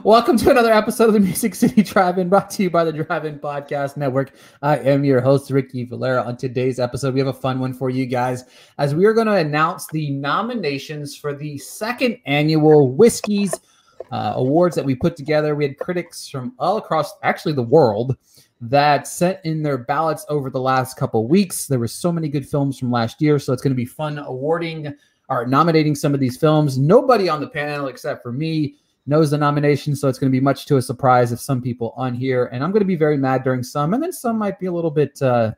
Welcome to another episode of the Music City Drive-In, brought to you by the Drive-In Podcast Network. I am your host, Ricky Valera. On today's episode, we have a fun one for you guys, as we are going to announce the nominations for the second annual Whiskies uh, awards that we put together. We had critics from all across, actually, the world that sent in their ballots over the last couple weeks. There were so many good films from last year, so it's going to be fun awarding or nominating some of these films. Nobody on the panel except for me knows the nomination, so it's going to be much to a surprise if some people on here, and I'm going to be very mad during some, and then some might be a little bit, uh,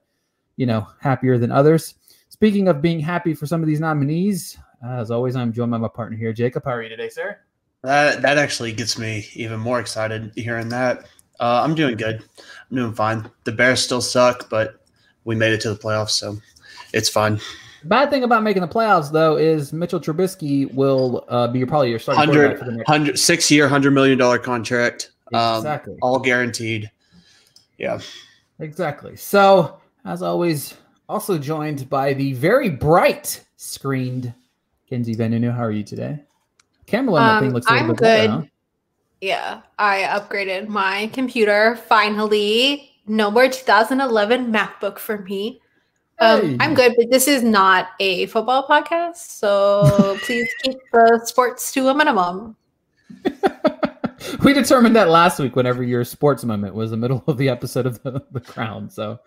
you know, happier than others. Speaking of being happy for some of these nominees, as always, I'm joined by my partner here, Jacob. How are you today, sir? That that actually gets me even more excited hearing that. Uh, I'm doing good. I'm doing fine. The Bears still suck, but we made it to the playoffs, so it's fine. Bad thing about making the playoffs, though, is Mitchell Trubisky will uh, be probably your starting 100, for the next 100 six year, hundred million dollar contract. Exactly. Um, all guaranteed. Yeah. Exactly. So, as always, also joined by the very bright screened Kenzie Vanunu. How are you today? Camera on that thing Um, looks a little I'm bit better, good. huh? Yeah, I upgraded my computer finally. No more 2011 MacBook for me. Um, Hey. I'm good, but this is not a football podcast, so please keep the sports to a minimum. we determined that last week whenever your sports moment was the middle of the episode of the, the crown. So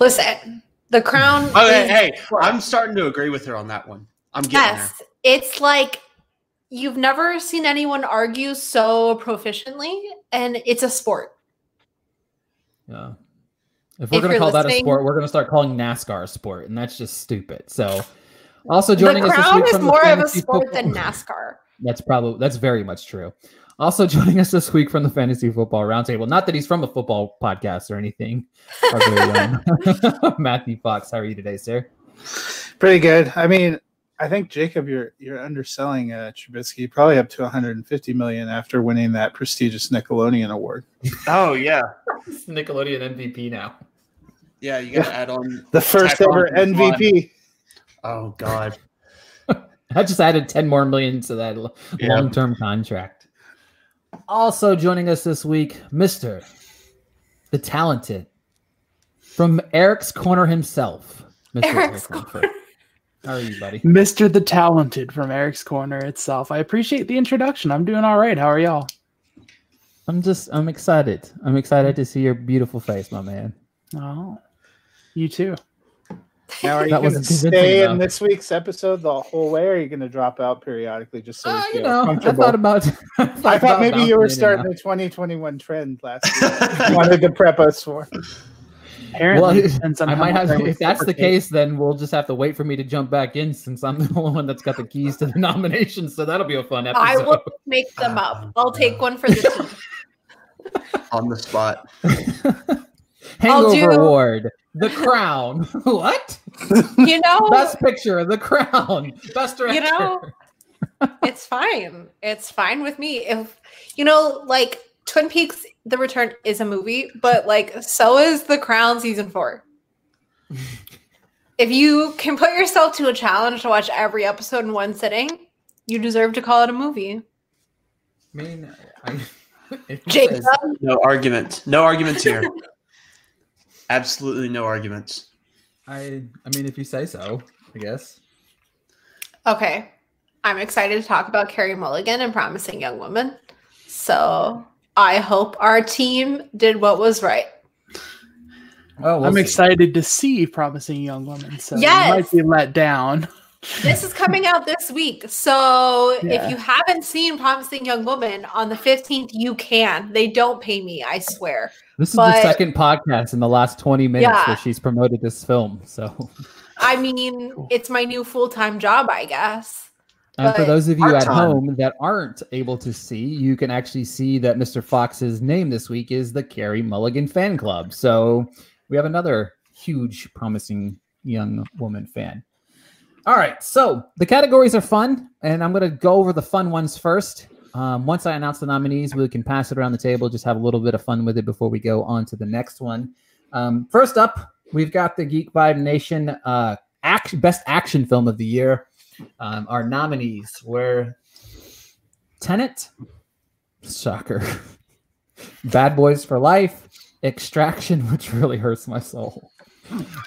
Listen, the crown. Okay, is- hey, I'm starting to agree with her on that one. I'm getting yes, it's like you've never seen anyone argue so proficiently, and it's a sport. yeah. If we're If gonna you're call that a sport, we're gonna start calling NASCAR a sport, and that's just stupid. So also joining the us this week is from the more of a sport football- than NASCAR. That's probably that's very much true. Also joining us this week from the Fantasy Football Roundtable. Not that he's from a football podcast or anything. Our very own Matthew Fox. How are you today, sir? Pretty good. I mean, I think Jacob, you're you're underselling uh, Trubisky. Probably up to 150 million after winning that prestigious Nickelodeon award. Oh yeah, Nickelodeon MVP now. yeah. You got to add on The first Tack on ever to the fun. MVP. Oh God. I just added 10 more million to that Yeah. long-term contract. Also joining us this week, Mr. The Talented from Eric's Corner himself. Mr. Eric's Eric Langford. How are you, buddy? Mr. the Talented from Eric's Corner itself. I appreciate the introduction. I'm doing all right. How are y'all? I'm just I'm excited. I'm excited to see your beautiful face, my man. Oh, you too. Now, are you That going to stay in enough. this week's episode the whole way, or are you going to drop out periodically just so Uh, you you feel know, I thought about I thought, I thought about maybe you were starting out. a 2021 trend last week. You wanted to prep us for. Apparently, Well, it depends on I might have. If that's the case, then we'll just have to wait for me to jump back in since I'm the one that's got the keys to the nomination. So that'll be a fun episode. I will make them up. I'll take one for the team. on the spot. Hangover do- Award, The Crown. what? You know, Best Picture, The Crown. Best Director. you know, it's fine. It's fine with me. If you know, like Twin Peaks: The Return is a movie, but like so is The Crown season four. if you can put yourself to a challenge to watch every episode in one sitting, you deserve to call it a movie. I mean, I, Jacob, um, No argument. No arguments here. Absolutely no arguments. I, I mean, if you say so, I guess. okay, I'm excited to talk about Carey Mulligan and Promising Young Woman. So I hope our team did what was right. Oh, we'll I'm see. excited to see Promising Young Woman. So Yes. you might be let down. This is coming out this week. So Yeah. if you haven't seen Promising Young Woman on the 15th, you can. They don't pay me, I swear. This is the second podcast in the last 20 minutes Yeah. where she's promoted this film. So, I mean, it's my new full time job, I guess. And for those of you at Part-time. home that aren't able to see, you can actually see that Mr. Fox's name this week is the Carey Mulligan Fan Club. So, we have another huge, promising young woman fan. All right, so the categories are fun, and I'm going to go over the fun ones first. Um, once I announce the nominees, we can pass it around the table, just have a little bit of fun with it before we go on to the next one. Um, first up, we've got the Geek Vibe Nation uh, act- Best Action Film of the Year. Um, our nominees were Tenet, Shocker. Bad Boys for Life, Extraction, which really hurts my soul.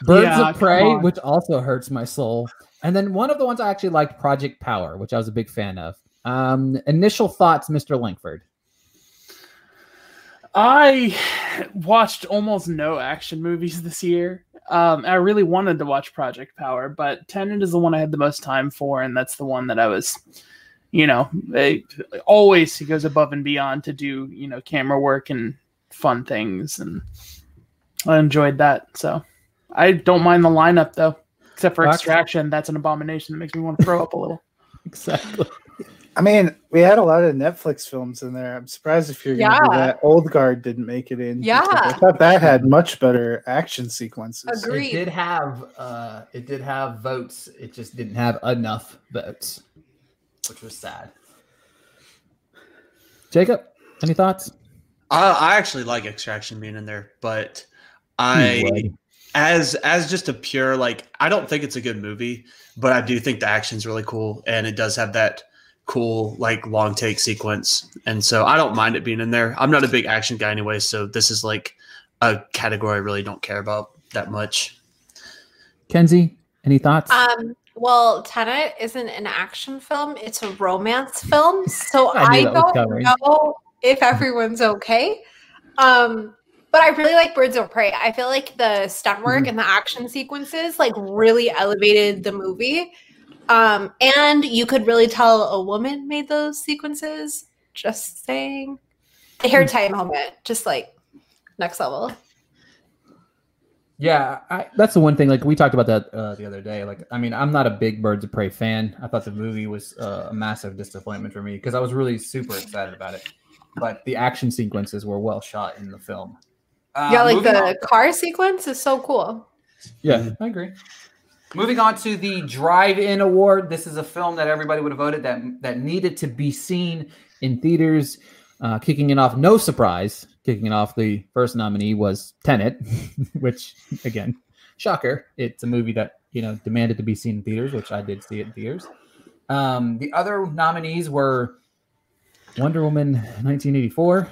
Birds Yeah, of Prey, which also hurts my soul. And then one of the ones I actually liked, Project Power, which I was a big fan of. Um, initial thoughts, Mr. Langford. I watched almost no action movies this year. Um, I really wanted to watch Project Power, but Tenet is the one I had the most time for, and that's the one that I was, you know, they, always he goes above and beyond to do, you know, camera work and fun things, and I enjoyed that. So I don't mind the lineup though, except for Extraction. That's an abomination that makes me want to throw up a little. Exactly. I mean, we had a lot of Netflix films in there. I'm surprised if you're going to do that. Old Guard didn't make it in. Yeah. I thought that had much better action sequences. Agreed. It did have uh it did have votes. It just didn't have enough votes, which was sad. Jacob, any thoughts? I, I actually like Extraction being in there, but I would. as as just a pure like I don't think it's a good movie, but I do think the action's really cool and it does have that cool like long take sequence. And so I don't mind it being in there. I'm not a big action guy anyway, so this is like a category I really don't care about that much. Kenzie, any thoughts? Um, well, Tenet isn't an action film; it's a romance film. So I I, don't know if everyone's okay. Um, but I really like Birds of Prey. I feel like the stunt work Mhm. and the action sequences like really elevated the movie. Um, and you could really tell a woman made those sequences. Just saying, the hair tie moment, just like next level. Yeah, I, that's the one thing. Like we talked about that uh, the other day. Like, I mean, I'm not a big Birds of Prey fan. I thought the movie was uh, a massive disappointment for me because I was really super excited about it. But the action sequences were well shot in the film. Uh, yeah, like the on- car sequence is so cool. Yeah, I agree. Moving on to the Drive-In Award. This is a film that everybody would have voted that that needed to be seen in theaters. Uh, kicking it off, no surprise. Kicking it off, the first nominee was Tenet, which again, shocker. It's a movie that you know demanded to be seen in theaters, which I did see it in theaters. Um, the other nominees were Wonder Woman 1984,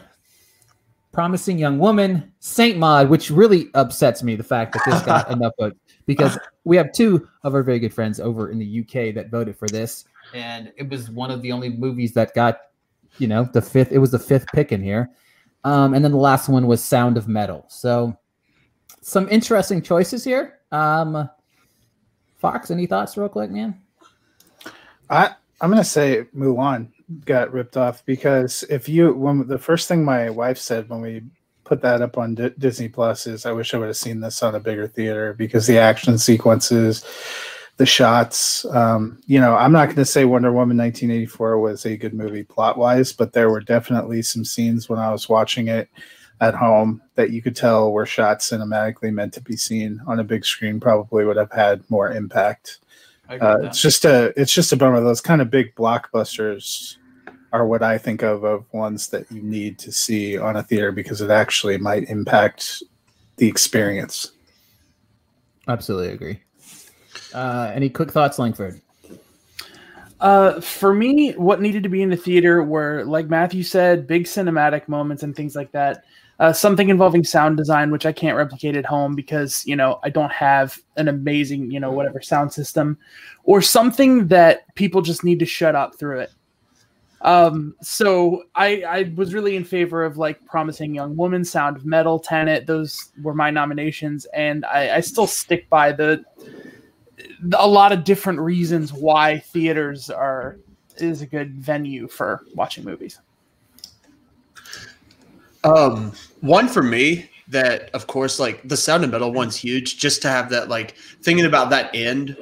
Promising Young Woman, Saint Maud, which really upsets me the fact that this got enough votes because we have two of our very good friends over in the UK that voted for this, and it was one of the only movies that got, you know, the fifth. It was the fifth pick in here, um, and then the last one was Sound of Metal. So, some interesting choices here. Um, Fox, any thoughts, real quick, man? I I'm gonna say Mulan got ripped off because if you when the first thing my wife said when we put that up on D- Disney Plus is I wish I would have seen this on a bigger theater because the action sequences, the shots. Um, you know, I'm not going to say Wonder Woman 1984 was a good movie plot wise, but there were definitely some scenes when I was watching it at home that you could tell were shot cinematically meant to be seen on a big screen. Probably would have had more impact. Uh, it's just a it's just a bummer. Those kind of big blockbusters are what I think of of ones that you need to see on a theater because it actually might impact the experience. Absolutely agree. Uh, any quick thoughts, Langford? Uh, for me, what needed to be in the theater were, like Matthew said, big cinematic moments and things like that. Uh, something involving sound design, which I can't replicate at home because you know I don't have an amazing you know whatever sound system, or something that people just need to shut up through it. Um, so I I was really in favor of like Promising Young Woman, Sound of Metal, Tenet. Those were my nominations, and I, I still stick by the a lot of different reasons why theaters are is a good venue for watching movies. Um, one for me that, of course, like the Sound of Metal one's huge. Just to have that, like thinking about that end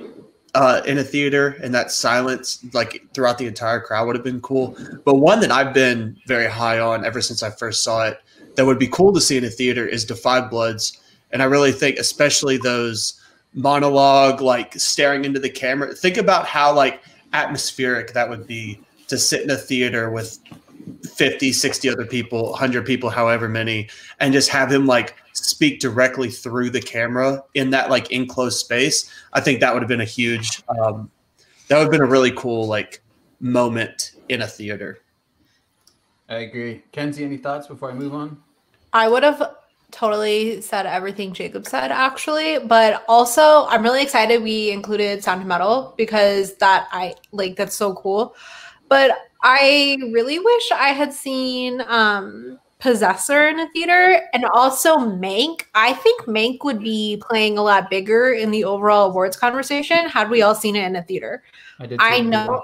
uh, in a theater and that silence, like throughout the entire crowd, would have been cool. But one that I've been very high on ever since I first saw it, that would be cool to see in a theater, is Da 5 Bloods. And I really think, especially those monologue, like staring into the camera. Think about how like atmospheric that would be to sit in a theater with 50 60 other people 100 people however many and just have him like speak directly through the camera in that like enclosed space i think that would have been a huge um, that would have been a really cool like moment in a theater I agree. Kenzie, any thoughts before I move on? I would have totally said everything Jacob said actually, but also I'm really excited we included Sound Metal because that I like that's so cool. But I really wish I had seen um Possessor in a theater and also Mank. I think Mank would be playing a lot bigger in the overall awards conversation had we all seen it in a theater. I did. I know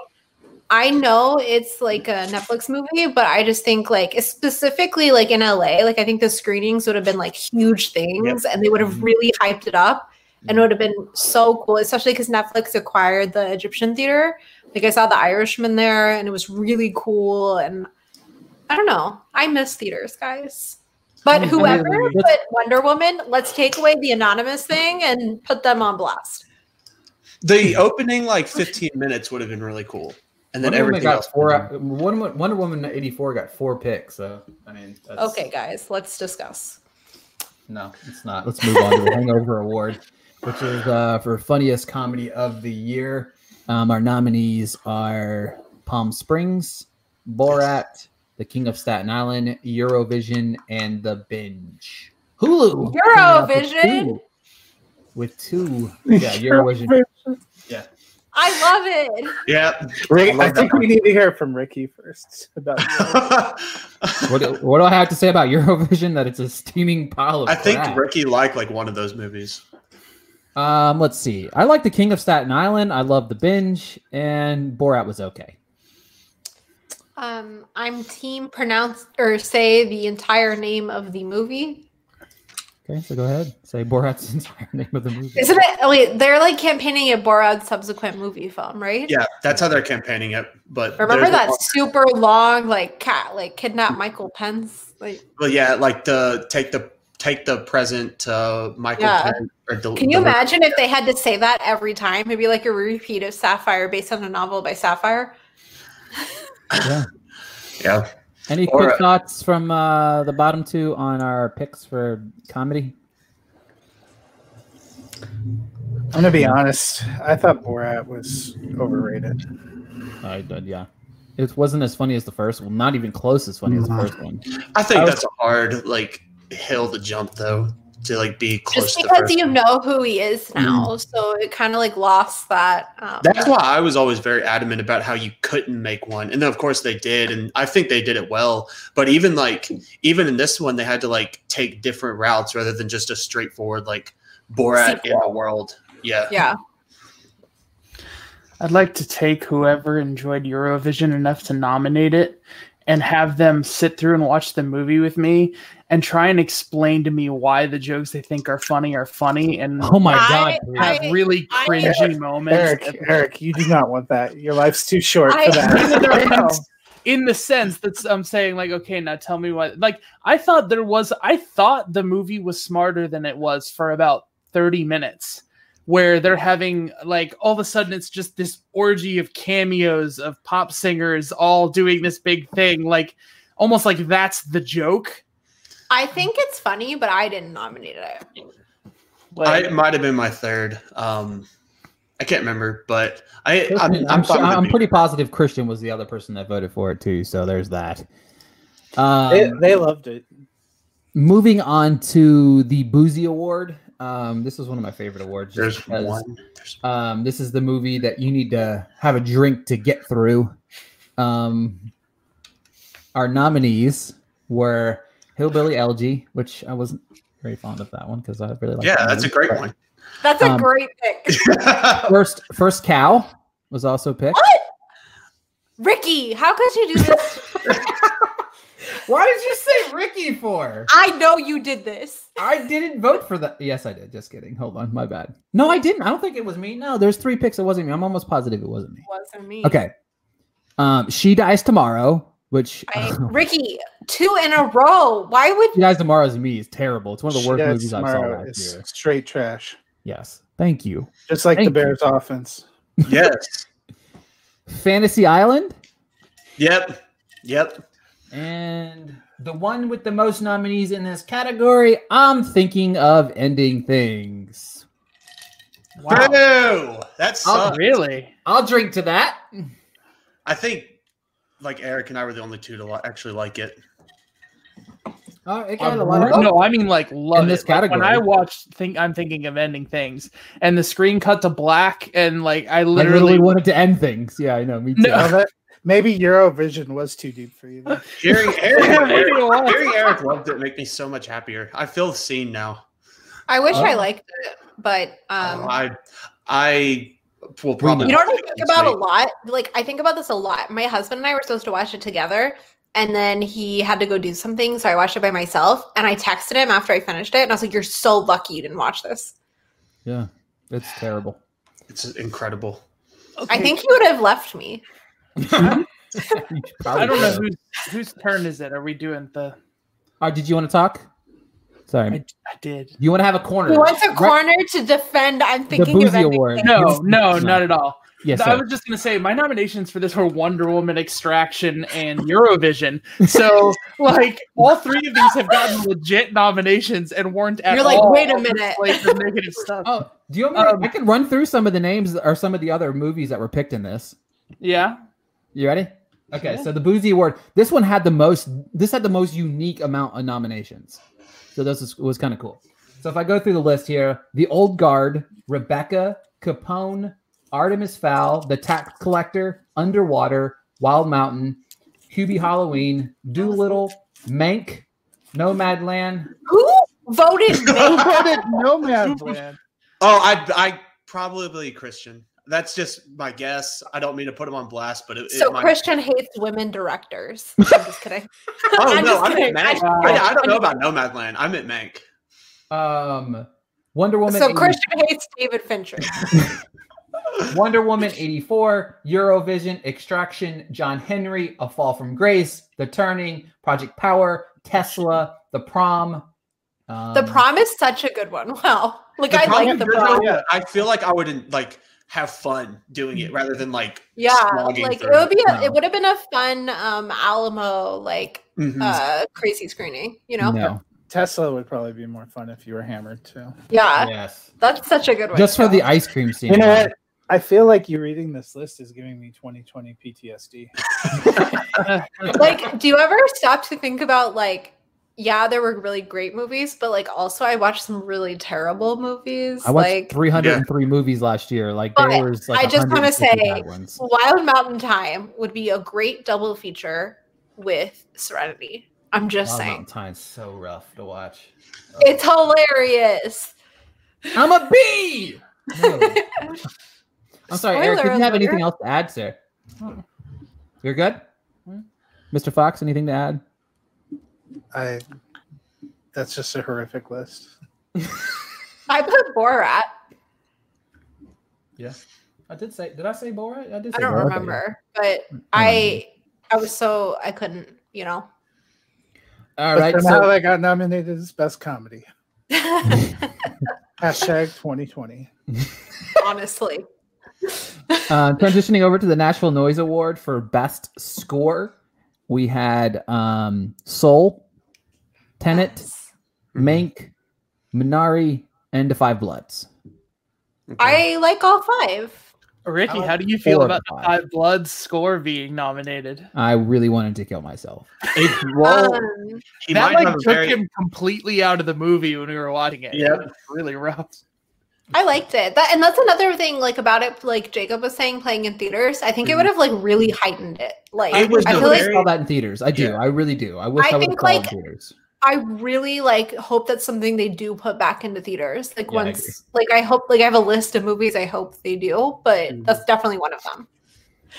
I know it's like a Netflix movie, but I just think like specifically like in LA, like I think the screenings would have been like huge things and they would have really hyped it up and it would have been so cool, especially because Netflix acquired the Egyptian theater. Like I saw the Irishman there and it was really cool. And I don't know. I miss theaters, guys. But I mean, whoever put Wonder Woman, let's take away the anonymous thing and put them on blast. The opening like 15 minutes would have been really cool, and then Wonder everything got else. four. Wonder, Wonder Woman eighty four got four picks. So I mean, that's, Okay, guys, let's discuss. No, it's not. Let's move on to the Hangover Award, which is uh, for funniest comedy of the year. Um, our nominees are Palm Springs, Borat, The King of Staten Island, Eurovision, and The Binge. Hulu. came out with Eurovision? two- With two, yeah, Eurovision. Yeah, I love it. Yeah. Rick, I I think we need to hear from Ricky first about what, do- what do I have to say about Eurovision? That it's a steaming pile of I think. Ricky liked like one of those movies. Um, let's see. I like The King of Staten Island. I love The Binge, and Borat was okay. Um, I'm team pronounce or say the entire name of the movie. Okay, so go ahead. Say Borat's entire name of the movie. Isn't it? Wait, they're like campaigning a Borat subsequent movie film, right? Yeah, that's how they're campaigning it. But Remember that a- super long like cat like kidnap Michael Pence? Like, Well, yeah, like the take the take the present to Michael. Yeah. Penn, or del- can you deliver- imagine if they had to say that every time? It'd be like a repeat of Sapphire based on a novel by Sapphire. Yeah. Yeah. Any Or, quick uh, thoughts from uh, the bottom two on our picks for comedy? I'm gonna be honest. I thought Borat was overrated. I did, yeah. It wasn't as funny as the first one. Not even close as funny as the Mhm. first one. I think I was- that's a hard like hill to jump though to like be close Just to the because you know who he is now, so it kind of like lost that. Um, That's why I was always very adamant about how you couldn't make one. And then of course they did and I think they did it well. But even like even in this one they had to like take different routes rather than just a straightforward like Borat in the world. Yeah. yeah. I'd like to take whoever enjoyed Eurovision enough to nominate it and have them sit through and watch the movie with me and try and explain to me why the jokes they think are funny are funny and Oh my I- god! I- have really I- cringy moments. Eric, Eric, you do not want that. Your life's too short I- for that. In the sense that I'm saying, like, okay, now tell me what. Like, I thought there was, I thought the movie was smarter than it was for about 30 minutes, where they're having, like, all of a sudden it's just this orgy of cameos of pop singers all doing this big thing. Like, almost like that's the joke. I think it's funny, but I didn't nominate it. I, it might have been my third. Um I can't remember, but I I'm, I'm, I'm, fine sure- I'm pretty positive Christian was the other person that voted for it too. So there's that. Um, They, they loved it. moving on to the Boozy Award. Um, this is one of my favorite awards. just There's because, one. There's Um, this is the movie that you need to have a drink to get through. Um, our nominees were Hillbilly Elegy, which I wasn't very fond of that one because I really like. yeah, that that's a movie. great one. That's a Um, great pick. First, first cow was also picked. What? Ricky, how could you do this? Why did you say Ricky for? I know you did this. I didn't vote for that. Yes, I did. Just kidding. Hold on, my bad. No, I didn't. I don't think it was me. No, there's three picks. It wasn't me. I'm almost positive it wasn't me. Wasn't me. Okay. Um, she dies tomorrow, which I, Ricky, two in a row. Why would she dies tomorrow is me. It's terrible. It's one of the She worst Does movies I saw Tomorrow last is year. Straight trash. Yes. Thank you. Just like Thank the Bears offense. yes. Fantasy Island Yep. Yep. and the one with the most nominees in this category. I'm thinking of ending things. wow. Boo! That sucks. Really? I'll drink to that. I think like Eric and I were the only two to li- actually like it. Oh, it Um, a lot of no, I mean like love In this it. Like, when category. I watched, think I'm thinking of ending things, and the screen cut to black, and like I I literally, literally wanted to end things. Yeah, I know. Me too. No. Well, that- maybe Eurovision was too deep for you. Then. Hearing Eric, Yeah, maybe it was. hearing Eric loved it make me so much happier. I feel seen now. I wish I Oh. liked it, but um, I I will probably. you know what I watch think this about a lot? Like I think about this a lot. My husband and I were supposed to watch it together, and then he had to go do something, so I watched it by myself. And I texted him after I finished it, and I was like, "You're so lucky you didn't watch this." Yeah, it's terrible. It's incredible. I think he would have left me. I don't know whose whose turn is it. Are we doing the? Oh, did you want to talk? Sorry. I, I did. you want to have a corner? He wants a Right- corner to defend. I'm thinking of Boozy ending Award. No, no, No. not at all. Yes, I was just gonna say my nominations for this were Wonder Woman, Extraction, and Eurovision. So, like, all three of these have gotten legit nominations and weren't at You're like, all wait a minute. slate of negative stuff. Oh, do you want me? Um, I can run through some of the names or some of the other movies that were picked in this. Yeah, You ready? Okay, Yeah. so the Boozy Award. This one had the most. This had the most unique amount of nominations. So this was, was kind of cool. So if I go through the list here, The Old Guard, Rebecca, Capone, Artemis Fowl, The Tax Collector, Underwater, Wild Mountain, Hubie Halloween, Dolittle, Mank, Nomadland. Who voted Who me? voted Nomadland? Oh, I I probably Christian. That's just my guess. I don't mean to put him on blast, but it, So it might- Christian hates women directors. I'm just kidding. Oh I'm no, just I kidding. Mank. I'm I. I don't know about Nomadland. I meant Mank. Um, Wonder Woman. So 80 Christian hates David Fincher. Wonder Woman 84, Eurovision, Extraction, John Henry, A Fall from Grace, The Turning, Project Power, Tesla, The Prom. Um, The prom is such a good one. Wow. Like I problem like the is, prom. though, I feel like I wouldn't like have fun doing it rather than like Yeah, slogging like it would be. A, No. It would have been a fun um Alamo like Mhm. uh crazy screening. You know. No. Tesla would probably be more fun if you were hammered too. Yeah, Yes. that's such a good one. Just for too. the ice cream scene. You know what? I feel like you reading this list is giving me 2020 PTSD. like, do you ever stop to think about like? Yeah, there were really great movies, but like also I watched some really terrible movies. I watched like 303 movies last year. Like But there was like I just wanna say- Wild Mountain Thyme would be a great double feature with Serenity. I'm just Wild saying. Mountain Thyme's so rough to watch. It's hilarious. I'm a bee. No. I'm sorry, Eric. Did you have anything else to add, sir? You're good, hmm? Mr. Fox. Anything to add? I. That's just a horrific list. I put Borat. Yeah, I did say. Did I say Borat? I did. I don't Borat, remember, but I I was so I couldn't, you know. All But right. somehow So I got nominated as best comedy. Hashtag 2020. Honestly. uh, transitioning over to the Nashville Noise Award for Best Score, we had um, Soul, Tenet, Mank, Minari, and The Five Bloods. I like all five. Ricky, I how do you feel about of the five. Five Bloods score being nominated? I really wanted to kill myself. It, well, Um, that like took very. him completely out of the movie when we were watching it. Yeah. It was really rough. I liked it. That and that's another thing like about it, like Jacob was saying, playing in theaters. I think it Mhm. would have like really heightened it. Like It was I the feel like very- saw that in theaters. I do. Yeah. I really do. I wish I I, would have think, it like, in theaters. I really like hope that's something they do put back into theaters. Like Yeah, I once like I hope like I have a list of movies I hope they do, but Mhm. that's definitely one of them.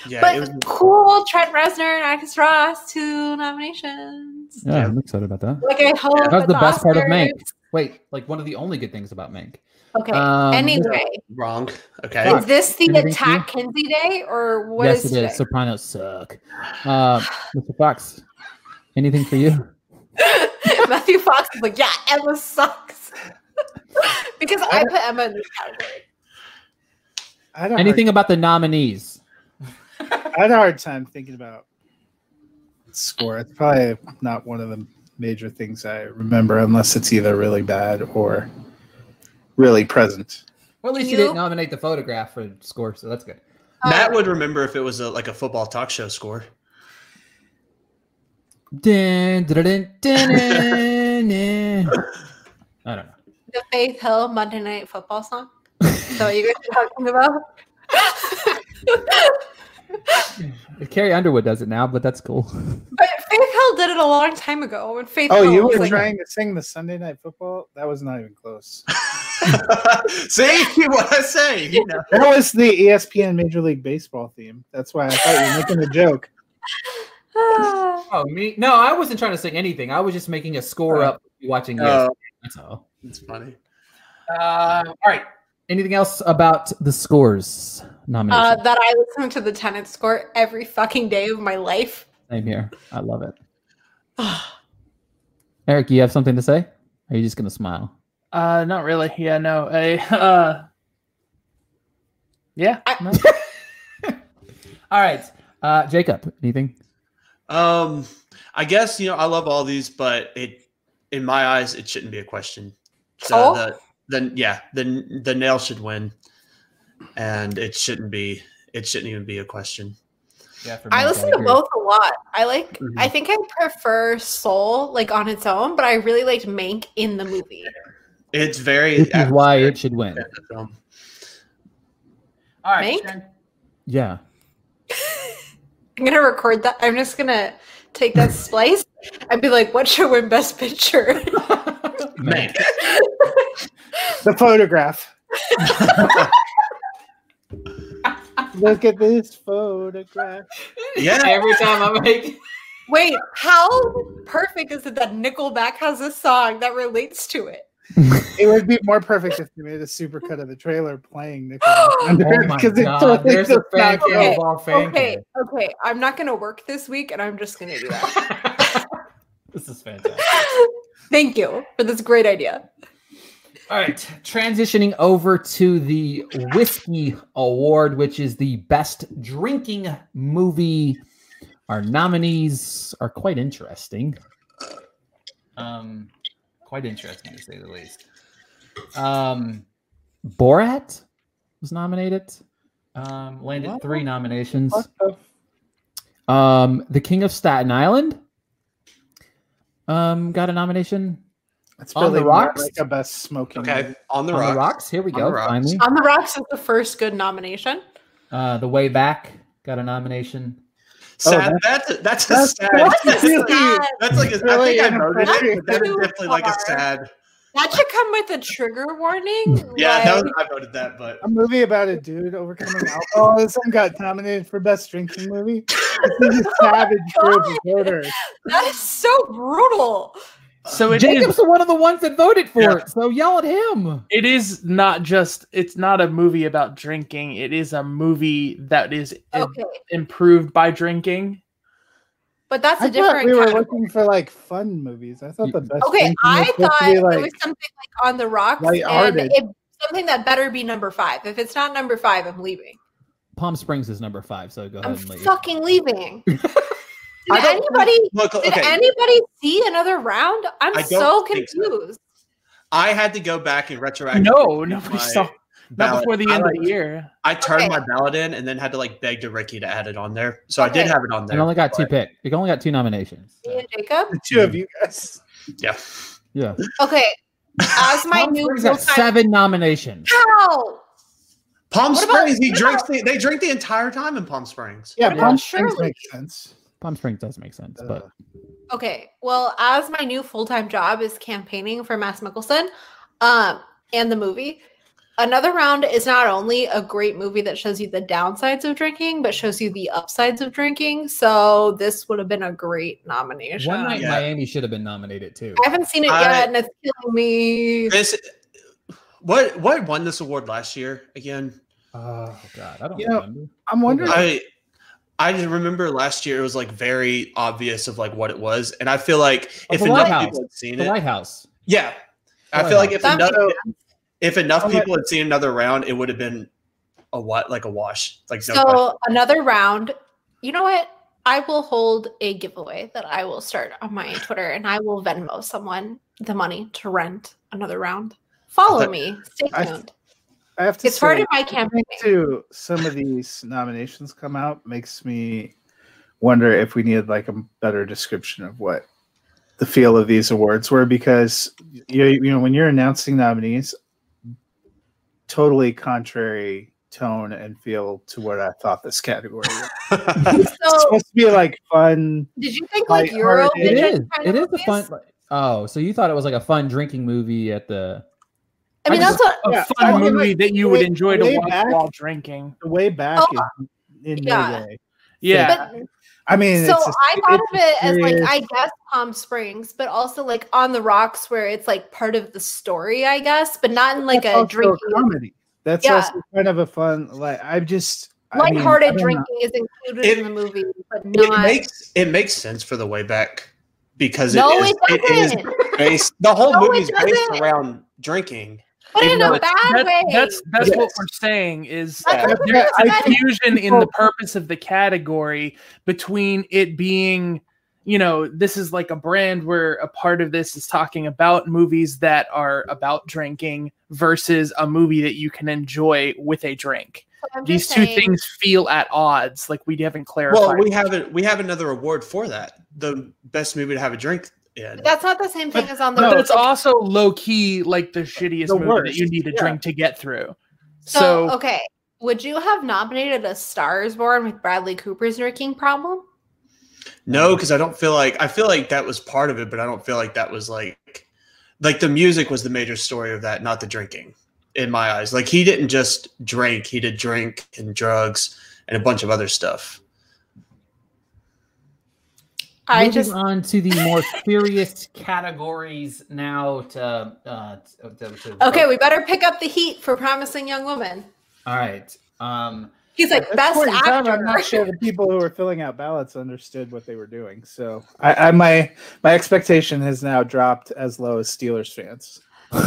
Yeah, but was. cool, Trent Reznor and Atticus Ross, two nominations. Yeah, Yeah. I'm excited about that. Like I hope That was at the best part of Mank. Wait, like one of the only good things about Mank. Okay. Um, anyway, Wrong. Okay. Is this the Anything Attack Kenzie Day or what yes, is it is. today? Sopranos suck. Uh, Mr. Fox, anything for you? Matthew Fox is like, yeah, Emma sucks. because I I- put Emma in this category. I had a Anything about the nominees? I had a hard time thinking about score. It's probably not one of the major things I remember, unless it's either really bad or really present. Well, at least you, You- didn't nominate the photograph for score, so that's good. Matt Um, would remember if it was a, like a football talk show score. Dun, dun, dun, dun, dun, dun. I don't know. The Faith Hill Monday Night Football song. Is that what you guys are talking about? Carrie Underwood does it now, but that's cool. But Faith Hill did it a long time ago when Faith Oh, Hill you was were like, trying to sing the Sunday Night Football? That was not even close. See what I say? You know. That was the ESPN Major League Baseball theme. That's why I thought you were making a joke. Oh, me? No, I wasn't trying to sing anything. I was just making a score up watching this. Oh, That's all. it's funny. Uh, all right. Anything else about the scores nomination? Uh, that I listen to the Tenet score every fucking day of my life. Same here. I love it. Eric, you have something to say? Or are you just gonna smile? Uh, not really. Yeah, no. I, uh, yeah. I- no. All right. Uh, Jacob, anything? Um, I guess you know I love all these, but it, in my eyes, it shouldn't be a question. So Oh? the then yeah, the the nail should win, and it shouldn't be. It shouldn't even be a question. Yeah, for I listen to both a lot. I like. Mhm. I think I prefer Soul like on its own, but I really liked Mank in the movie. It's very. Which is why it should win. at the film. All right. Mank? Yeah. I'm gonna record that. I'm just gonna take that splice and be like, "What should win Best Picture?" Mank. The photograph. Look at this photograph. yeah, Every time I make Wait, how perfect is it that Nickelback has a song that relates to it? It would be more perfect if you made a supercut of the trailer playing Nickelback Oh it, my 'cause it god, totally there's a fan cam Okay, of all fan Okay, cam. okay. I'm not gonna work this week, and I'm just gonna do that. this is fantastic. Thank you for this great idea. All right, transitioning over to the Whiskey Award, which is the best drinking movie. Our nominees are quite interesting. Um, quite interesting to say the least. Um, Borat was nominated. Um, landed What? three nominations. The Um, The King of Staten Island. Um, got a nomination. It's On the really more rocks? like a best smoking. okay. movie. On the On rocks. the rocks. Here we On go. the rocks. Finally. On the Rocks is the first good nomination. Uh, the way back got a nomination. Sad. Oh, that's a, that's a that's- sad. that's That's, really- Sad. like a, really I think I voted it, but that's Too definitely like a sad. That should come with a trigger warning. Yeah, that like- was, I voted that, but A movie about a dude overcoming alcoholism got nominated for best drinking movie. This is a savage group of voters. that is so brutal. So it Jacob's is. one of the ones that voted for Yeah. it, so yell at him. It is not just. It's not a movie about drinking. It is a movie that is im- improved by drinking. but that's a I different we were category. looking for like fun movies. I thought the best. Okay, I thought it like, was something like on the rocks, and it, something that better be number five. If it's not number five, I'm leaving. Palm Springs is number five, so go ahead I'm and leave. fucking leaving. I Did anybody? look. Did anybody see another round? I'm I so don't so. confused. I had to go back and retroactively. No, change nobody my saw. Not before the end like, of the year. I turned Okay. my ballot in and then had to like beg to Ricky to add it on there. So I did have it on there. It there. only got two but- pick. It only got two nominations. Me and Jacob. the two of you guys. Yeah. Yeah. Okay, as my Palm new Springs got seven nominations. How? Palm What about- Springs. He drinks. about- The, they drink the entire time in Palm Springs. Yeah, What Palm Springs Shirley? makes sense. Palm Springs does make sense, but Uh, Okay, well, as my new full time job is campaigning for Mads Mikkelsen, um, and the movie, another round is not only a great movie that shows you the downsides of drinking, but shows you the upsides of drinking. So this would have been a great nomination. One Night Yeah. Miami should have been nominated too. I haven't seen it I- yet, and it's killing me. This. What what won this award last year again? Oh God, I don't You know, remember. I'm wondering. I I just remember last year it was like very obvious of like what it was, and I feel like Oh, if enough Lighthouse. people had seen The it, Lighthouse. yeah, I The feel like if That enough makes if enough Okay. people had seen another round, it would have been a what like a wash. Like no So question. another round. You know what? I will hold a giveaway that I will start on my Twitter, and I will Venmo someone the money to rent another round. Follow thought- me. Stay I- tuned. I have to It's part of my campaign. to some of these nominations come out makes me wonder if we needed like a better description of what the feel of these awards were because you, you know when you're announcing nominees totally contrary tone and feel to what I thought this category was. it's supposed to be like fun. did you think like lighthearted. Eurovision? It is. kind It of is a fun. movies? Oh, so you thought it was like a fun drinking movie at the? I mean, that's what. A Yeah, fun I mean, movie like, that you would way- enjoy to watch back- while drinking. The way back Oh, is in yeah. no way. Yeah. But I mean, so it's a- I thought it's of a it as like I guess Palm Springs, but also like on the rocks where it's like part of the story, I guess, but not in like that's a also drinking. comedy. That's Yeah. also kind of a fun. Like I'm just I mean, I Lighthearted don't know. drinking is included It- in the movie, but not... it makes it makes sense for the way back because no, it is, it it is doesn't. based the whole No, movie is based around drinking. But even in a bad That- way. that's that's what we're saying is That's Yeah. there's it I confusion in the purpose of the category between it being you know this is like a brand where a part of this is talking about movies that are about drinking versus a movie that you can enjoy with a drink I'm these two saying- things feel at odds like we haven't clarified Well, we haven't. We have another award for that. The best movie to have a drink in. But that's not the same thing But- as on the. but road. it's also low key like the shittiest The movie that you need to yeah. drink to get through so, so okay. Would you have nominated a Stars Born with Bradley Cooper's drinking problem? No, because I don't feel like I feel like that was part of it, but I don't feel like that was like like the music was the major story of that, not the drinking. In my eyes, like he didn't just drink; he did drink and drugs and a bunch of other stuff. I Moving just on to the more serious categories now. To, uh, to, to- to- okay. We better pick up the heat for Promising Young Woman. All right. Um, He's like best point in time, actor. I'm not sure the people who were filling out ballots understood what they were doing. So I, I my my expectation has now dropped as low as Steelers fans.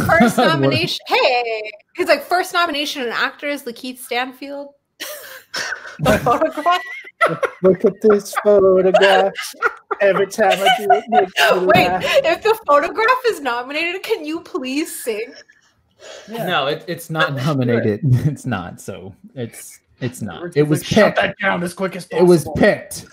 First nomination. Hey, he's like first nomination in actors. LaKeith Stanfield. the photograph. Look at this photograph. Every time I do it, Wait, laugh. if the photograph is nominated, can you please sing? No, it, it's not nominated. It's not. So it's it's not. It was shut picked. that down as quick as possible. It was picked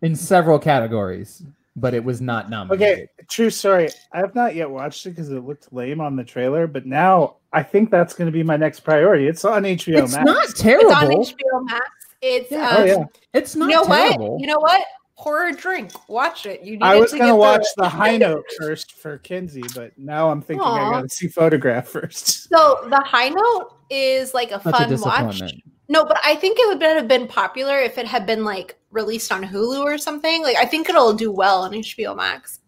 in several categories, but it was not nominated. Okay, true story. I have not yet watched it because it looked lame on the trailer, but now I think that's going to be my next priority. It's on HBO It's Max. not It's terrible. on HBO Max. It's Yeah. um, oh yeah, It's you not know terrible. what? You know what? Horror drink. Watch it. You need I was to going to get watch the high note first for Kenzie, but now I'm thinking I Aw. got to see photograph first. So the high note is like a Such a fun watch. disappointment. No, but I think it would have been popular if it had been like released on Hulu or something. Like I think it'll do well on HBO Max.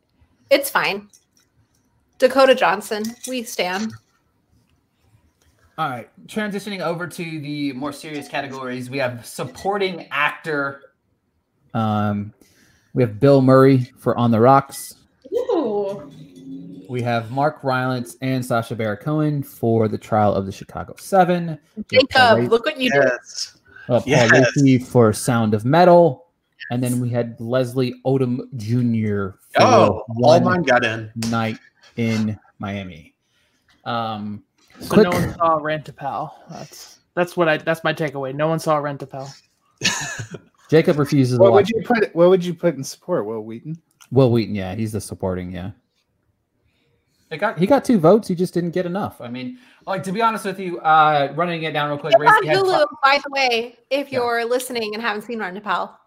It's fine. Dakota Johnson, we stand. All right, transitioning over to the more serious categories, we have supporting actor. Um, we have Bill Murray for On the Rocks. Ooh. We have Mark Rylance and Sacha Baron Cohen for The Trial of the Chicago Seven. We have Jacob, look what you did. Yes. uh, Paul Yes. Raci for Sound of Metal, and then we had Leslie Odom Jr. for Oh, all One mine got in. Night in Miami. Um, So quick, no one saw Rent a Pal. That's that's what I that's my takeaway. No one saw Rent a Pal. Jacob refuses to What would you put? What would you put in support? Wil Wheaton? Wil Wheaton, yeah, he's the supporting, yeah. It got he got two votes. He just didn't get enough. I mean, like to be honest with you, uh, running it down real quick. It's on Raci, had Hulu, by the way, if you're listening and haven't seen Rent a Pal.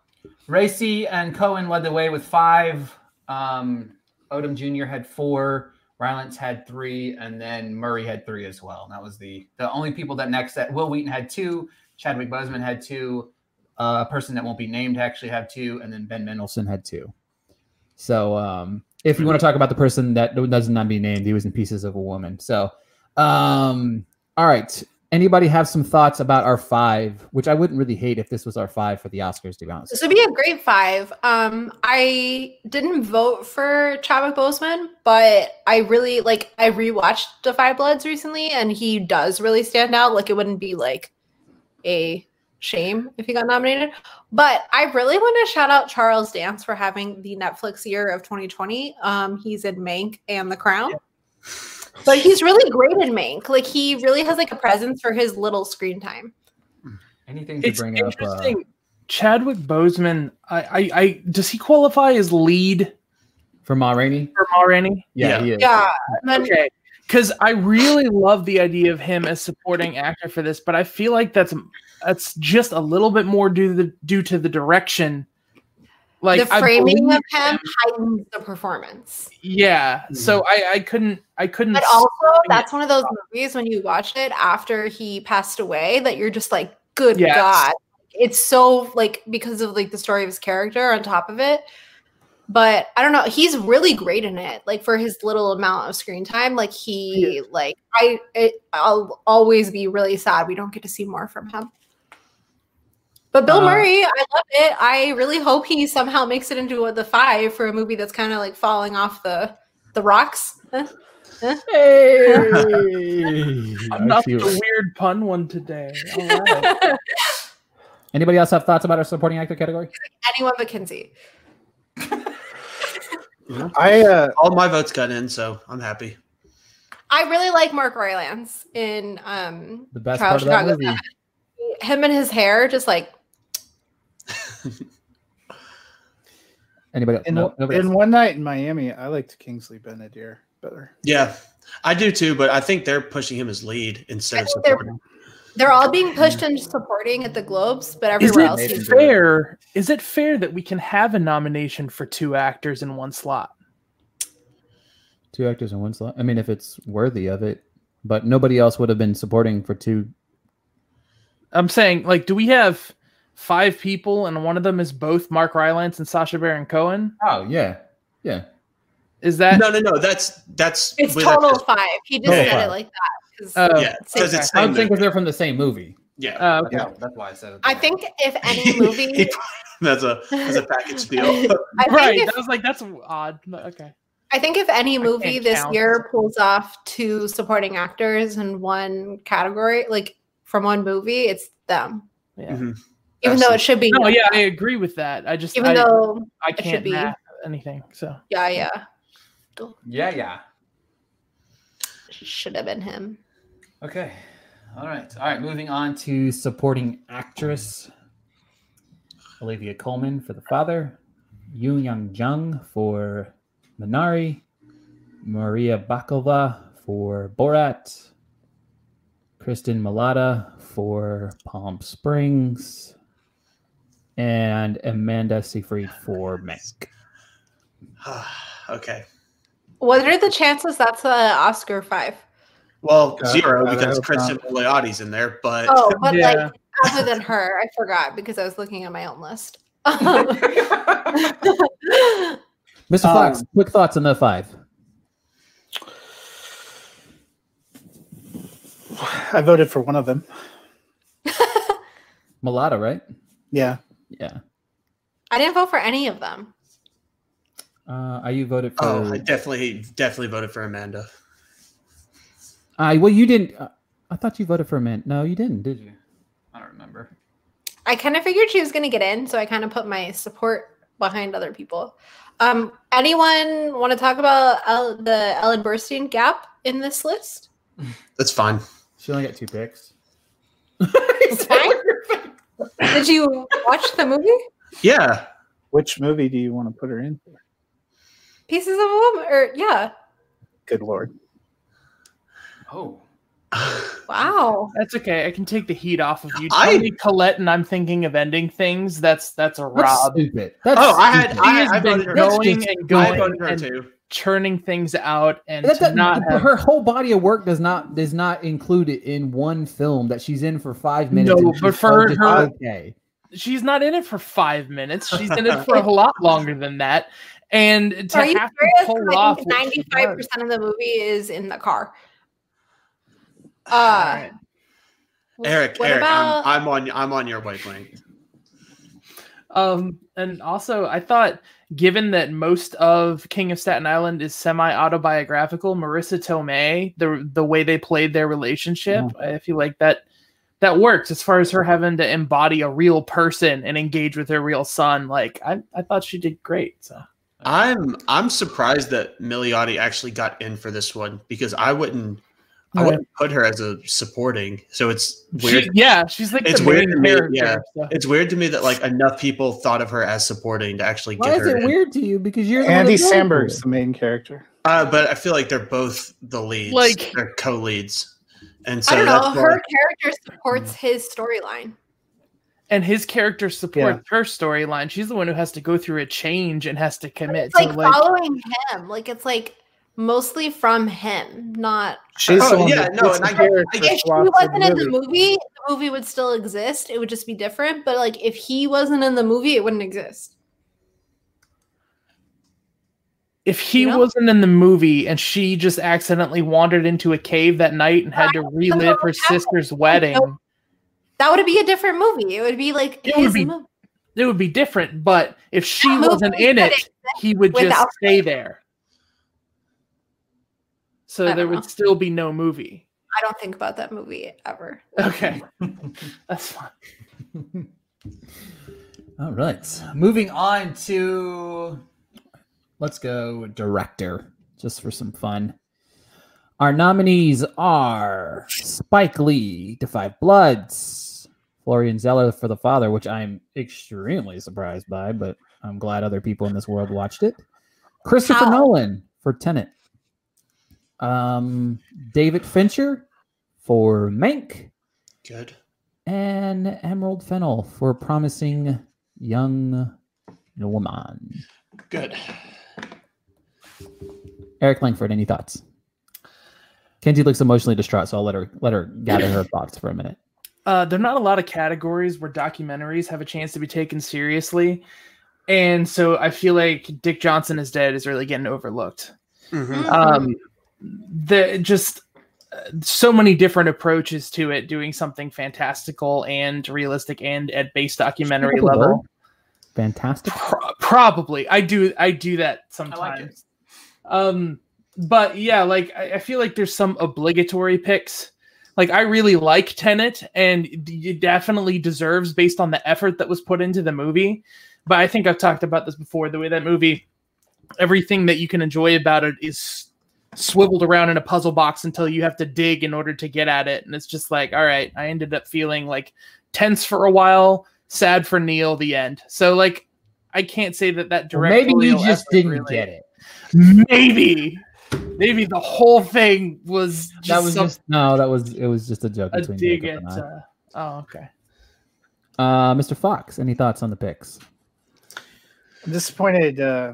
Raci and Cohen led the way with five. Um, Odom Jr. had four. Rylance had three, and then Murray had three as well. And that was the the only people that next that Wil Wheaton had two. Chadwick Boseman had two. Uh, a person that won't be named actually had two, and then Ben Mendelsohn had two. So, um, if you want to talk about the person that does not be named, he was in Pieces of a Woman. So, um, all right. Anybody have some thoughts about our five? Which I wouldn't really hate if this was our five for the Oscars, to be honest. This would be a great five. Um, I didn't vote for Chadwick Boseman, but I really like. I rewatched The Five Bloods recently, and he does really stand out. Like it wouldn't be like a shame if he got nominated. But I really want to shout out Charles Dance for having the Netflix year of 2020. Um, he's in Mank and The Crown. But he's really great in Mank. Like he really has like a presence for his little screen time. Anything to It's bring up? Uh. Chadwick Boseman, I, I, I does he qualify as lead For Ma Rainey? for Ma Rainey? Yeah, Yeah. he is. Yeah. then- Okay. Because I really love the idea of him as supporting actor for this, but I feel like that's that's just a little bit more due to the due to the direction. Like the framing believe of him heightens the performance. Yeah. So hmm. I, I couldn't I couldn't But also, that's one of those uh movies when you watch it after he passed away that you're just like, good Yes. God. It's so like because of like the story of his character on top of it. But I don't know, he's really great in it. Like for his little amount of screen time, like he like I it, I'll always be really sad we don't get to see more from him. But Bill Uh, Murray, I love it. I really hope he somehow makes it into the five for a movie that's kind of like falling off the the rocks. Huh? Hey! I'm not the weird pun one today. All right. Anybody else have thoughts about our supporting actor category? Anyone but Kenzie. I uh, All my votes got in, so I'm happy. I really like Mark Rylance in um The best Trial part of that movie. him and his hair just like Anybody else? in, No, in else. one night in Miami, I liked Kingsley Ben-Adir better. Yeah, I do too, but I think they're pushing him as lead instead of think they're- supporting. they're all being pushed into supporting at the Globes, but Is everywhere else Nathan he's Drake. fair? Is it fair that we can have a nomination for two actors in one slot? Two actors in one slot. I mean, if it's worthy of it, but nobody else would have been supporting for two. I'm saying, like, do we have five people and one of them is both Mark Rylance and Sacha Baron Cohen? Oh yeah, yeah. Is that No, no, no. That's that's it's with- total five. He just Total said five. it like that. 'cause Oh, Yeah, because it's. I same don't think movie. they're from the same movie. Yeah, uh, okay. That's, that's why I said it. I think if any movie that's a that's a package deal. I right? if I was like, that's odd. Okay. I think if any movie this count. year pulls off two supporting actors in one category, like from one movie, it's them. Yeah. Mhm. Even though it should be No, yeah, I agree with that. I just even I, though I should can't be- anything. So yeah, yeah. Yeah, yeah. Should have been him. Okay. All right. All right. Moving on to supporting actress. Olivia Colman for the father, Youn Yuh-jung for Minari, Maria Bakalova for Borat, Kristin Milioti for Palm Springs, and Amanda Seyfried for Mank. okay. What are the chances that's the Oscar five? Well, God, zero God, because Kristin Milioti's in there, but Oh, but Yeah. like other than her, I forgot because I was looking at my own list. Mr. Fox, um, quick thoughts on the five. I voted for one of them. Milioti, right? Yeah. Yeah. I didn't vote for any of them. Uh, are you voted for? oh, I definitely definitely voted for Amanda. Uh, well, you didn't. Uh, I thought you voted for a man. No, you didn't, did you? I don't remember. I kind of figured she was going to get in, so I kind of put my support behind other people. Um, anyone want to talk about El- the Ellen Burstyn gap in this list? That's fine. She only got two picks. It's fine. Did you watch the movie? Yeah. Which movie do you want to put her in for? Pieces of a Woman, or yeah, Good lord. Oh, wow. that's okay. I can take the heat off of you. I- Tell me Colette and I'm thinking of ending things. That's that's a that's Rob. stupid. That's Oh, I had- stupid. She I- has I been voted her. going That's and I going voted her and too. Churning things out and That to doesn't- have her whole body of work does not does not include it in one film that she's in for five minutes. No, but for calls it her- okay. she's not in it for five minutes. She's in it for a lot longer than that. And to Are you have to serious? pull I off think what she ninety-five does. percent of the movie is in the car. Uh, Alright. Eric, Eric, about? I'm, I'm on I'm on your wavelength. Um, and also, I thought, given that most of King of Staten Island is semi-autobiographical, Marisa Tomei, the the way they played their relationship, mm-hmm. I feel like that that works as far as her having to embody a real person and engage with her real son. Like, I I thought she did great. So I'm I'm surprised that Milioti actually got in for this one because I wouldn't I wouldn't put her as a supporting. So it's weird. She, yeah, she's like It's the weird to me, yeah. so- It's weird to me that like enough people thought of her as supporting to actually Why get is her. it in. weird to you? Because you're Andy who Samberg's the main character. Uh, but I feel like they're both the leads. Like- they're co-leads, and so I don't know. Her why- character supports his storyline. and his character supports her storyline. She's the one who has to go through a change and has to commit It's like, to like following him. Like it's like mostly from him, not. She's Oh, yeah, no, gets and I- the I- If she wasn't in the movie. movie, the movie would still exist. It would just be different. But like if he wasn't in the movie, it wouldn't exist. if he You know? wasn't in the movie and she just accidentally wandered into a cave that night and had to relive her sister's wedding, That would be a different movie. It would be like It would be movie. it would be different. But if she That wasn't in it, he would just stay there. So I there don't would know. still be no movie. I don't think about that movie ever. Okay, that's fine. All right. Moving on to let's go director, just for some fun. Our nominees are Spike Lee Da Five Bloods, Florian Zeller for The Father, which I'm extremely surprised by, but I'm glad other people in this world watched it. Christopher How? Nolan for Tenet. Um, David Fincher for Mank good. and Emerald Fennell for promising young woman. Good. Eric Langford, any thoughts? Kenzie looks emotionally distraught, so I'll let her let her gather her thoughts for a minute. Uh, there are not a lot of categories where documentaries have a chance to be taken seriously, and so I feel like Dick Johnson is dead is really getting overlooked. Mhm. um the just uh, so many different approaches to it doing something fantastical and realistic and at base documentary That's level. Fantastic. Pro- probably. I do i do that sometimes. Um but yeah like I, I feel like there's some obligatory picks. Like i really like tenet and it definitely deserves based on the effort that was put into the movie. But i think i've talked about this before the way that movie everything that you can enjoy about it is swiveled around in a puzzle box until you have to dig in order to get at it and it's just like all right i ended up feeling like tense for a while sad for neil the end so like i can't say that that Or maybe you just didn't really- get it. maybe maybe the whole thing was just That was some- just no. That was it. Was just a joke a between dig at and I. uh, oh okay Uh, Mr. Fox, any thoughts on the picks? I'm disappointed. Uh,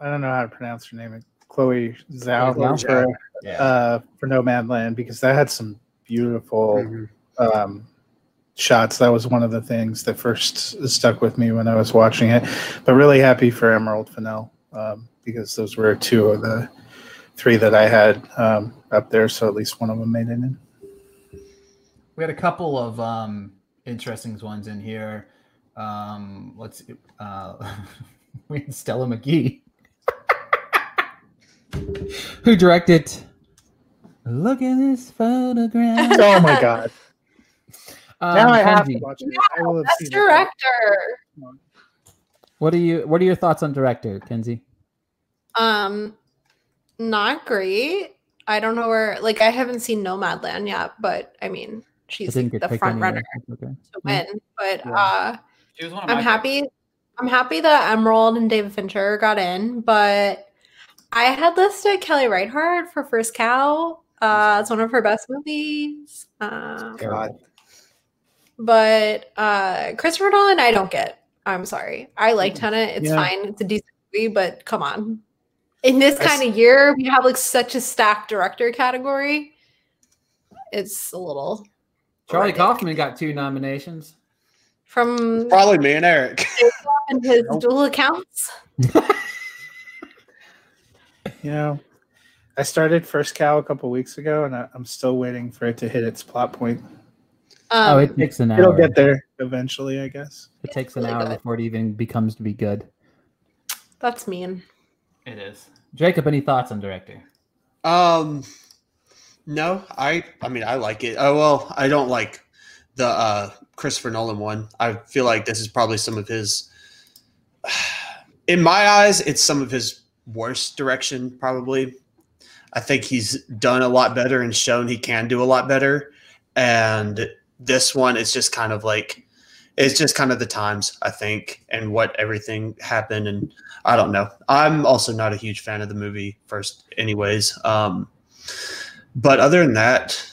I don't know how to pronounce her name. Chloe Zhao Chloe Zhao. for, Yeah. uh, for Nomadland because that had some beautiful Mhm. um, shots. That was one of the things that first stuck with me when I was watching it. But really happy for Emerald Fennell um, because those were two of the three that I had um, up there. So at least one of them made it in. We had a couple of um, interesting ones in here. Um, let's uh, we had Stella Meghie, who directed. Look at this photograph. Oh my god! Um, now I have Kenji, to watch it. I will have Best seen it. director. What are you? What are your thoughts on director, Kenzie? Um, not great. I don't know where. Like, I haven't seen Nomadland yet, but I mean, she's didn't the picked front runner Okay. to win. But Yeah. uh, She was one I'm happy. I'm happy that Emerald and David Fincher got in, but I had listed Kelly Reichardt for First Cow. Uh, it's one of her best movies. Um, God. but uh, Christopher Nolan, I don't get. I'm sorry. I like Tenet. It's Yeah. fine. It's a decent movie, but come on. In this I kind of year, we have like such a stacked director category. It's a little Charlie Right. Kaufman got two nominations. from Probably me and Eric. and his dual accounts. You know, I started First Cow a couple weeks ago, and I, I'm still waiting for it to hit its plot point. oh, Um, it takes an hour. It'll get there eventually, I guess. It takes an really hour good. before it even becomes to be good. that's mean. It is. Jacob, any thoughts on director? Um, no, I. I mean, I like it. Oh well, I don't like the uh, Christopher Nolan one. I feel like this is probably some of his. In my eyes, it's some of his worst direction, probably. I think he's done a lot better and shown he can do a lot better. And this one is just kind of like it's just kind of the times I think and what everything happened and I don't know. I'm also not a huge fan of the movie first anyways. Um but other than that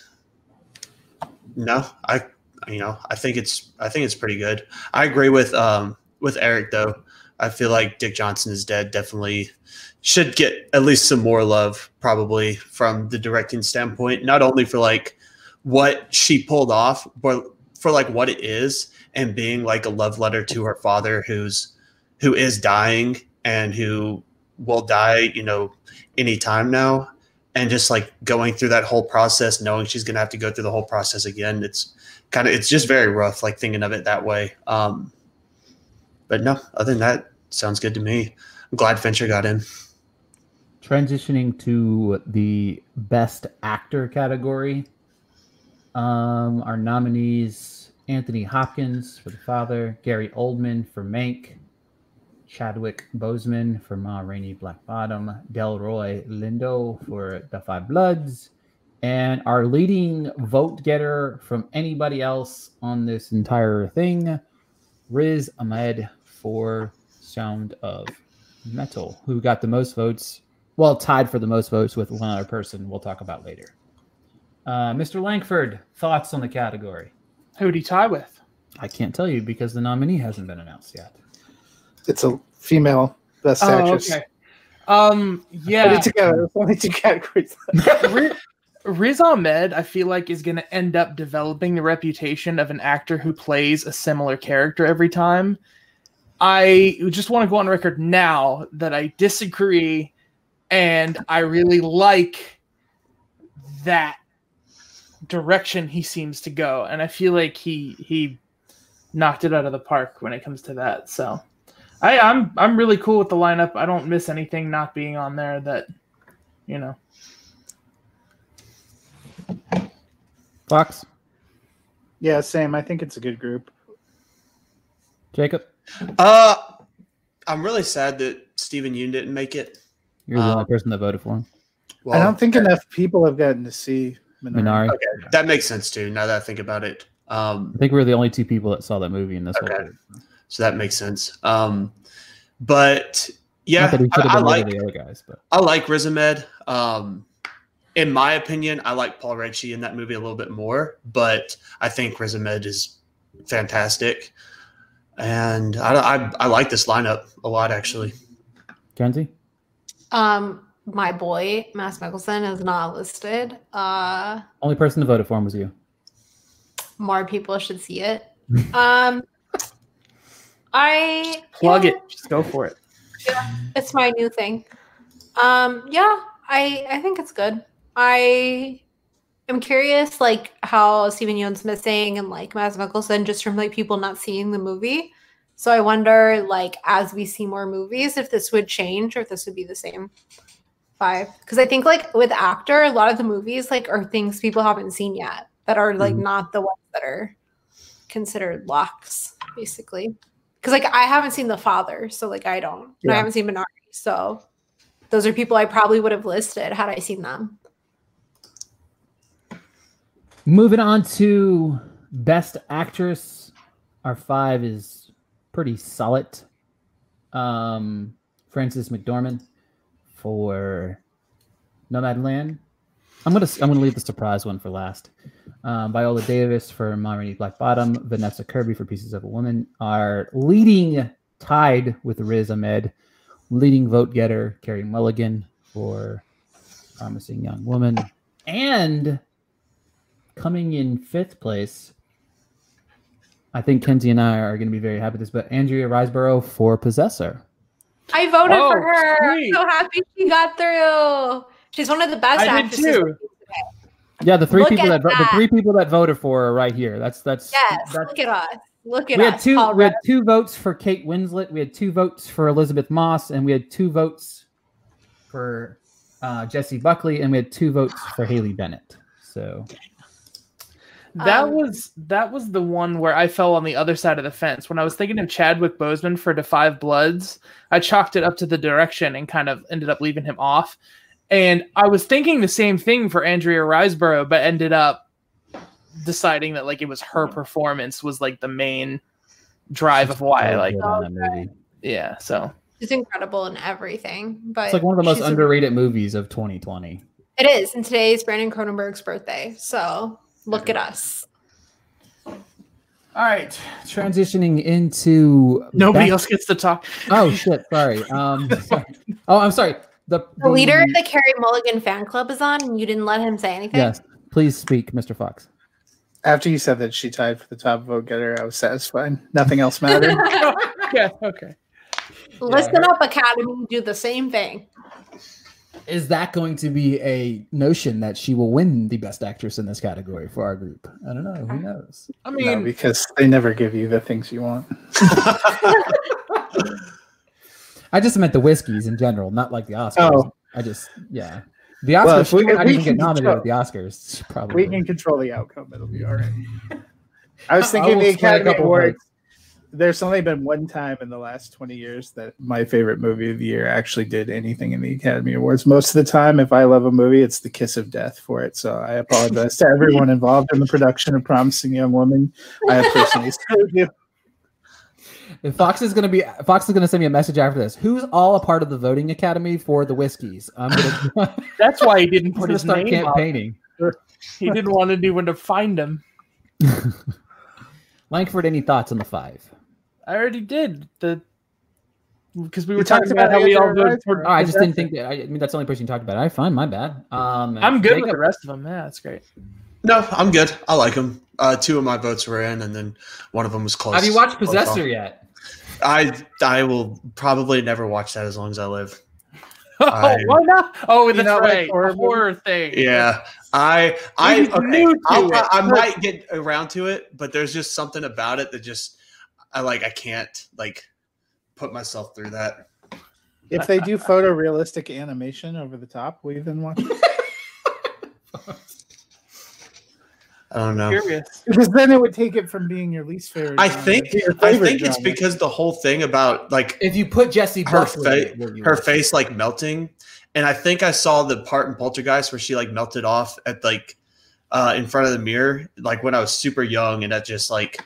no, I you know, I think it's I think it's pretty good. I agree with um with Eric though. I feel like Dick Johnson is dead definitely should get at least some more love probably from the directing standpoint, not only for like what she pulled off, but for like what it is and being like a love letter to her father who's who is dying and who will die, you know, anytime now. And just like going through that whole process, knowing she's gonna have to go through the whole process again. It's kind of it's just very rough, like thinking of it that way. Um but no, other than that, sounds good to me. I'm glad Fincher got in. Transitioning to the best actor category. Um, our nominees Anthony Hopkins for the father, Gary Oldman for Mank, Chadwick Boseman for Ma Rainey Black Bottom, Delroy Lindo for The Five Bloods, and our leading vote getter from anybody else on this entire thing, Riz Ahmed for Sound of Metal, who got the most votes. Well, tied for the most votes with one other person we'll talk about later. Uh, Mr. Langford, thoughts on the category? Who'd he tie with? I can't tell you because the nominee hasn't been announced yet. It's a female best Oh, actress. okay. Um, Put yeah. it together. There's only two categories. Riz, Riz Ahmed, I feel like, is going to end up developing the reputation of an actor who plays a similar character every time. I just want to go on record now that I disagree, and I really like that direction he seems to go, and I feel like he he knocked it out of the park when it comes to that. So, I, I'm I'm really cool with the lineup. I don't miss anything not being on there that, you know. Fox, yeah, same. I think it's a good group. Jacob, Uh, I'm really sad that Steven Yeun didn't make it. you're the Um, only person that voted for him. Well, I don't think enough people have gotten to see Minari. Minari. Okay, that makes sense too. Now that I think about it, um, I think we are the only two people that saw that movie in this whole Okay. group. so that makes sense. Um, but yeah, Not that he I, I like of the other guys, but I like Riz Ahmed. Um, in my opinion, I like Paul Raci in that movie a little bit more, but I think Riz Ahmed is fantastic, and I, I I like this lineup a lot actually. Kenzie, Um, my boy Mads Mikkelsen is not listed. Uh, only person to vote for him was you. more people should see it. Um, I Plug yeah, it. Just go for it. Yeah, It's my new thing. Um, yeah, I I think it's good. I am curious, like how Steven Yeun's missing and like Mads Mikkelsen, just from like people not seeing the movie. So I wonder, like, as we see more movies, if this would change or if this would be the same five. Because I think, like, with actor, a lot of the movies like are things people haven't seen yet that are like Mhm. not the ones that are considered locks, basically. Because like I haven't seen The Father, so like I don't. Yeah. I haven't seen Minari, so those are people I probably would have listed had I seen them. Moving on to best actress, our five is pretty solid. Um, Frances McDormand for Nomadland. I'm gonna I'm gonna leave the surprise one for last. Um, Viola Davis for Rainey Black Bottom, Vanessa Kirby for Pieces of a Woman are leading tied with Riz Ahmed, leading vote getter Carey Mulligan for Promising Young Woman, and coming in fifth place. I think Kenzie and I are going to be very happy with this, but Andrea Riseborough for Possessor. I voted Oh, for her. sweet. I'm so happy she got through. She's one of the best I did too. Yeah, the three Look people that, at vo- the three people that voted for her are right here. That's that's Yes, that's look at us. Look at we had us. two Paul we had two votes for Kate Winslet, we had two votes for Elisabeth Moss, and we had two votes for uh, Jessie Buckley, and we had two votes for Haley Bennett. So That Um, was that was the one where I fell on the other side of the fence. When I was thinking of Chadwick Boseman for The Five Bloods, I chalked it up to the direction and kind of ended up leaving him off. And I was thinking the same thing for Andrea Riseborough, but ended up deciding that like it was her performance was like the main drive of why I like that movie. yeah. So She's incredible in everything. But It's like one of the most she's a- underrated movies of 2020. It is, and today is Brandon Cronenberg's birthday. So look at us. All right, transitioning into nobody best- else gets to talk. Oh shit! Sorry. Um. sorry. Oh, I'm sorry. The, The leader of the Carey Mulligan fan club is on, and you didn't let him say anything. Yes. Please speak, Mr. Fox. After you said that she tied for the top vote getter, I was satisfied. Nothing else mattered. yeah. Okay. Listen up, Academy. Do the same thing. Is that going to be a notion that she will win the best actress in this category for our group? I don't know. Who knows? I no, mean, because they never give you the things you want. I just meant the whiskeys in general, not like the Oscars. Oh. I just yeah. The Oscars Well, if we- she might if not we even can get nominated control- at the Oscars. Probably. We can control the outcome. It'll be all right. I was I thinking will the split a Academy couple Awards. There's only been one time in the last 20 years that my favorite movie of the year actually did anything in the Academy Awards. Most of the time, if I love a movie, it's The Kiss of Death for it. So I apologize to everyone involved in the production of Promising Young Woman. I have personally sued you. If Fox is gonna be Fox is gonna send me a message after this. Who's all a part of the voting academy for the whiskeys? I'm gonna, that's why he didn't put his name up. campaigning. He didn't want anyone to find him. Langford, any thoughts on the five? I already did the because we were talking talked about, about how we all Andrew voted for. Oh, I just didn't think that. I, I mean, that's the only person you talked about. I fine, my bad. Um, I'm good with Jacob- the rest of them. Yeah, that's great. No, I'm good. I like them. Uh, two of my votes were in, and then one of them was close. Have you watched Possessor off. yet? I I will probably never watch that as long as I live. Oh, I- why not? Oh, You that's not like right. horror a horror thing. Yeah, I I okay. new I'll. I might get around to it, but there's just something about it that just I like. I can't like put myself through that. If they do photorealistic animation over the top, will you then watch? I don't know. Curious. Because then it would take it from being your least favorite. I think to I favorite think it's genre. because the whole thing about like If you put Jessie her Buckley, face, in it, you her face like melting, and I think I saw the part in Poltergeist where she like melted off at like uh, in front of the mirror, like when I was super young, and that just like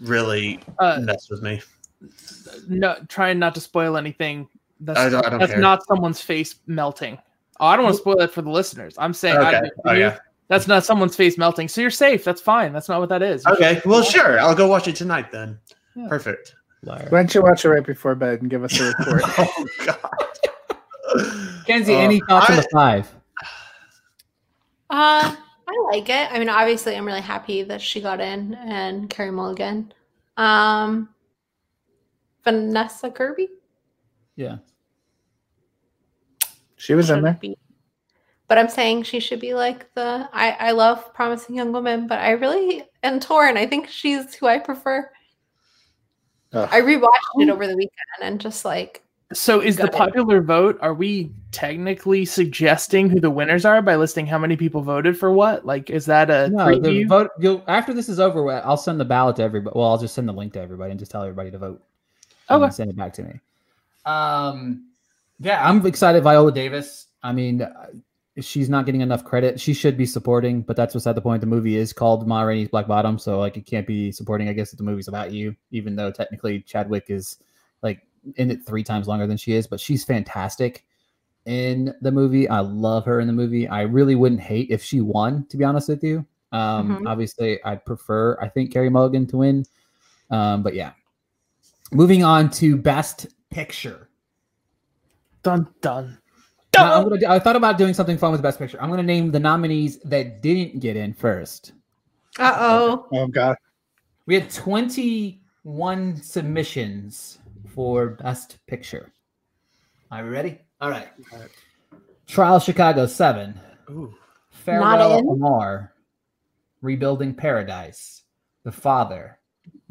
really Uh, messed with me. no, trying not to spoil anything. That's, I don't- I don't that's care. not someone's face melting. Oh, I don't want to spoil that for the listeners. I'm saying I- Okay. Oh, yeah. that's not someone's face melting. So you're safe. That's fine. That's not what that is. You Okay. Well, sure. I'll go watch it tonight then. Yeah. Perfect. Liar. Why don't you watch it right before bed and give us a report? oh God. Kenzie, Uh, any thoughts on the five? Uh, I like it. I mean, obviously, I'm really happy that she got in and Carey Mulligan. Um, Vanessa Kirby Yeah. she was in should there. be, but I'm saying she should be like the. I I love Promising Young Woman, but I really am torn. I think she's who I prefer. Ugh. I rewatched it over the weekend and just like So is the Got it. popular vote? Are we technically suggesting who the winners are by listing how many people voted for what? Like, is that a No, the vote. You'll after this is over, I'll send the ballot to everybody. Well, I'll just send the link to everybody and just tell everybody to vote. and Okay. Send it back to me. Um, yeah, I'm excited. Viola Davis. I mean, uh, she's not getting enough credit. She should be supporting, but that's beside the point. The movie is called Ma Rainey's Black Bottom, so like it can't be supporting. I guess if the movie's about you, even though technically Chadwick is like in it three times longer than she is, but she's fantastic in the movie. I love her in the movie. I really wouldn't hate if she won, to be honest with you. Um, Mhm. obviously, I'd prefer I think Carey Mulligan to win. Um, but yeah, moving on to Best Picture. Dun dun. Now, I'm gonna I thought about doing something fun with Best Picture. I'm going to name the nominees that didn't get in first. uh oh. Oh God, We had 21 submissions for Best Picture. Are we ready? All right. Trial Chicago 7. Ooh. Farewell in. Amar. Rebuilding Paradise. The Father.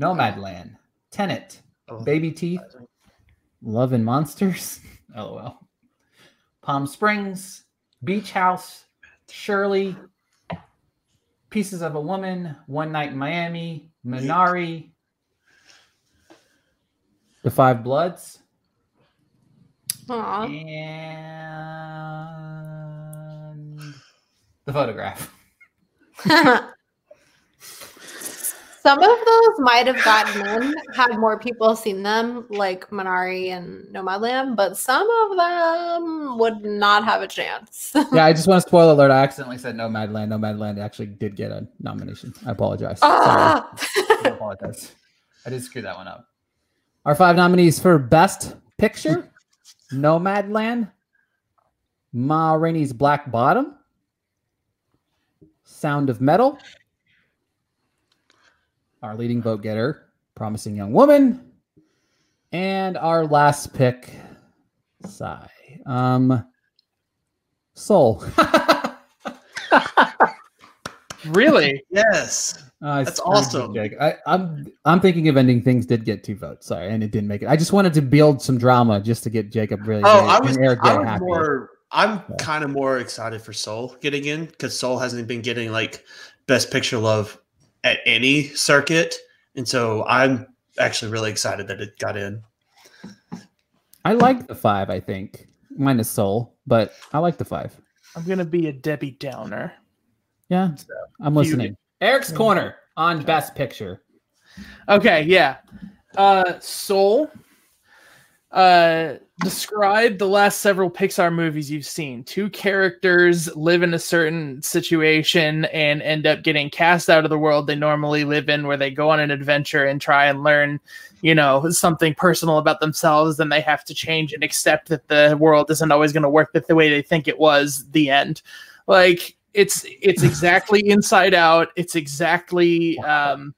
Nomadland. Tenet. Oh. Baby Teeth. Love and Monsters. LOL. Palm Springs. Beach House. Shirley. Pieces of a Woman. One Night in Miami. Minari. The Five Bloods. Aw. And the photograph. Some of those might have gotten in had more people seen them, like Minari and Nomadland, but some of them would not have a chance. Yeah, I just want to spoil alert. I accidentally said Nomadland. Nomadland actually did get a nomination. I apologize. Ah! I apologize. I did screw that one up. Our five nominees for Best Picture Nomadland, Ma Rainey's Black Bottom, Sound of Metal, our leading vote getter, Promising Young Woman, and our last pick, Sigh. Um, Soul. Really? Yes. Uh, That's awesome. Jake. I, I'm I'm thinking of ending things did get two votes. Sorry, and it didn't make it. I just wanted to build some drama just to get Jacob really. Oh, I was, Eric I was happy. more. I'm Yeah. kind of more excited for Soul getting in because Soul hasn't been getting like Best Picture love at any circuit, and so I'm actually really excited that it got in. I like the five. I think minus Soul, but I like the five. I'm gonna be a Debbie Downer. Yeah, I'm You- listening. Eric's corner on Best Picture. Okay, yeah. Uh Soul. Uh describe the last several Pixar movies you've seen. Two characters live in a certain situation and end up getting cast out of the world they normally live in where they go on an adventure and try and learn, you know, something personal about themselves and they have to change and accept that the world isn't always going to work the, the way they think it was the end. Like it's it's exactly inside out. It's exactly um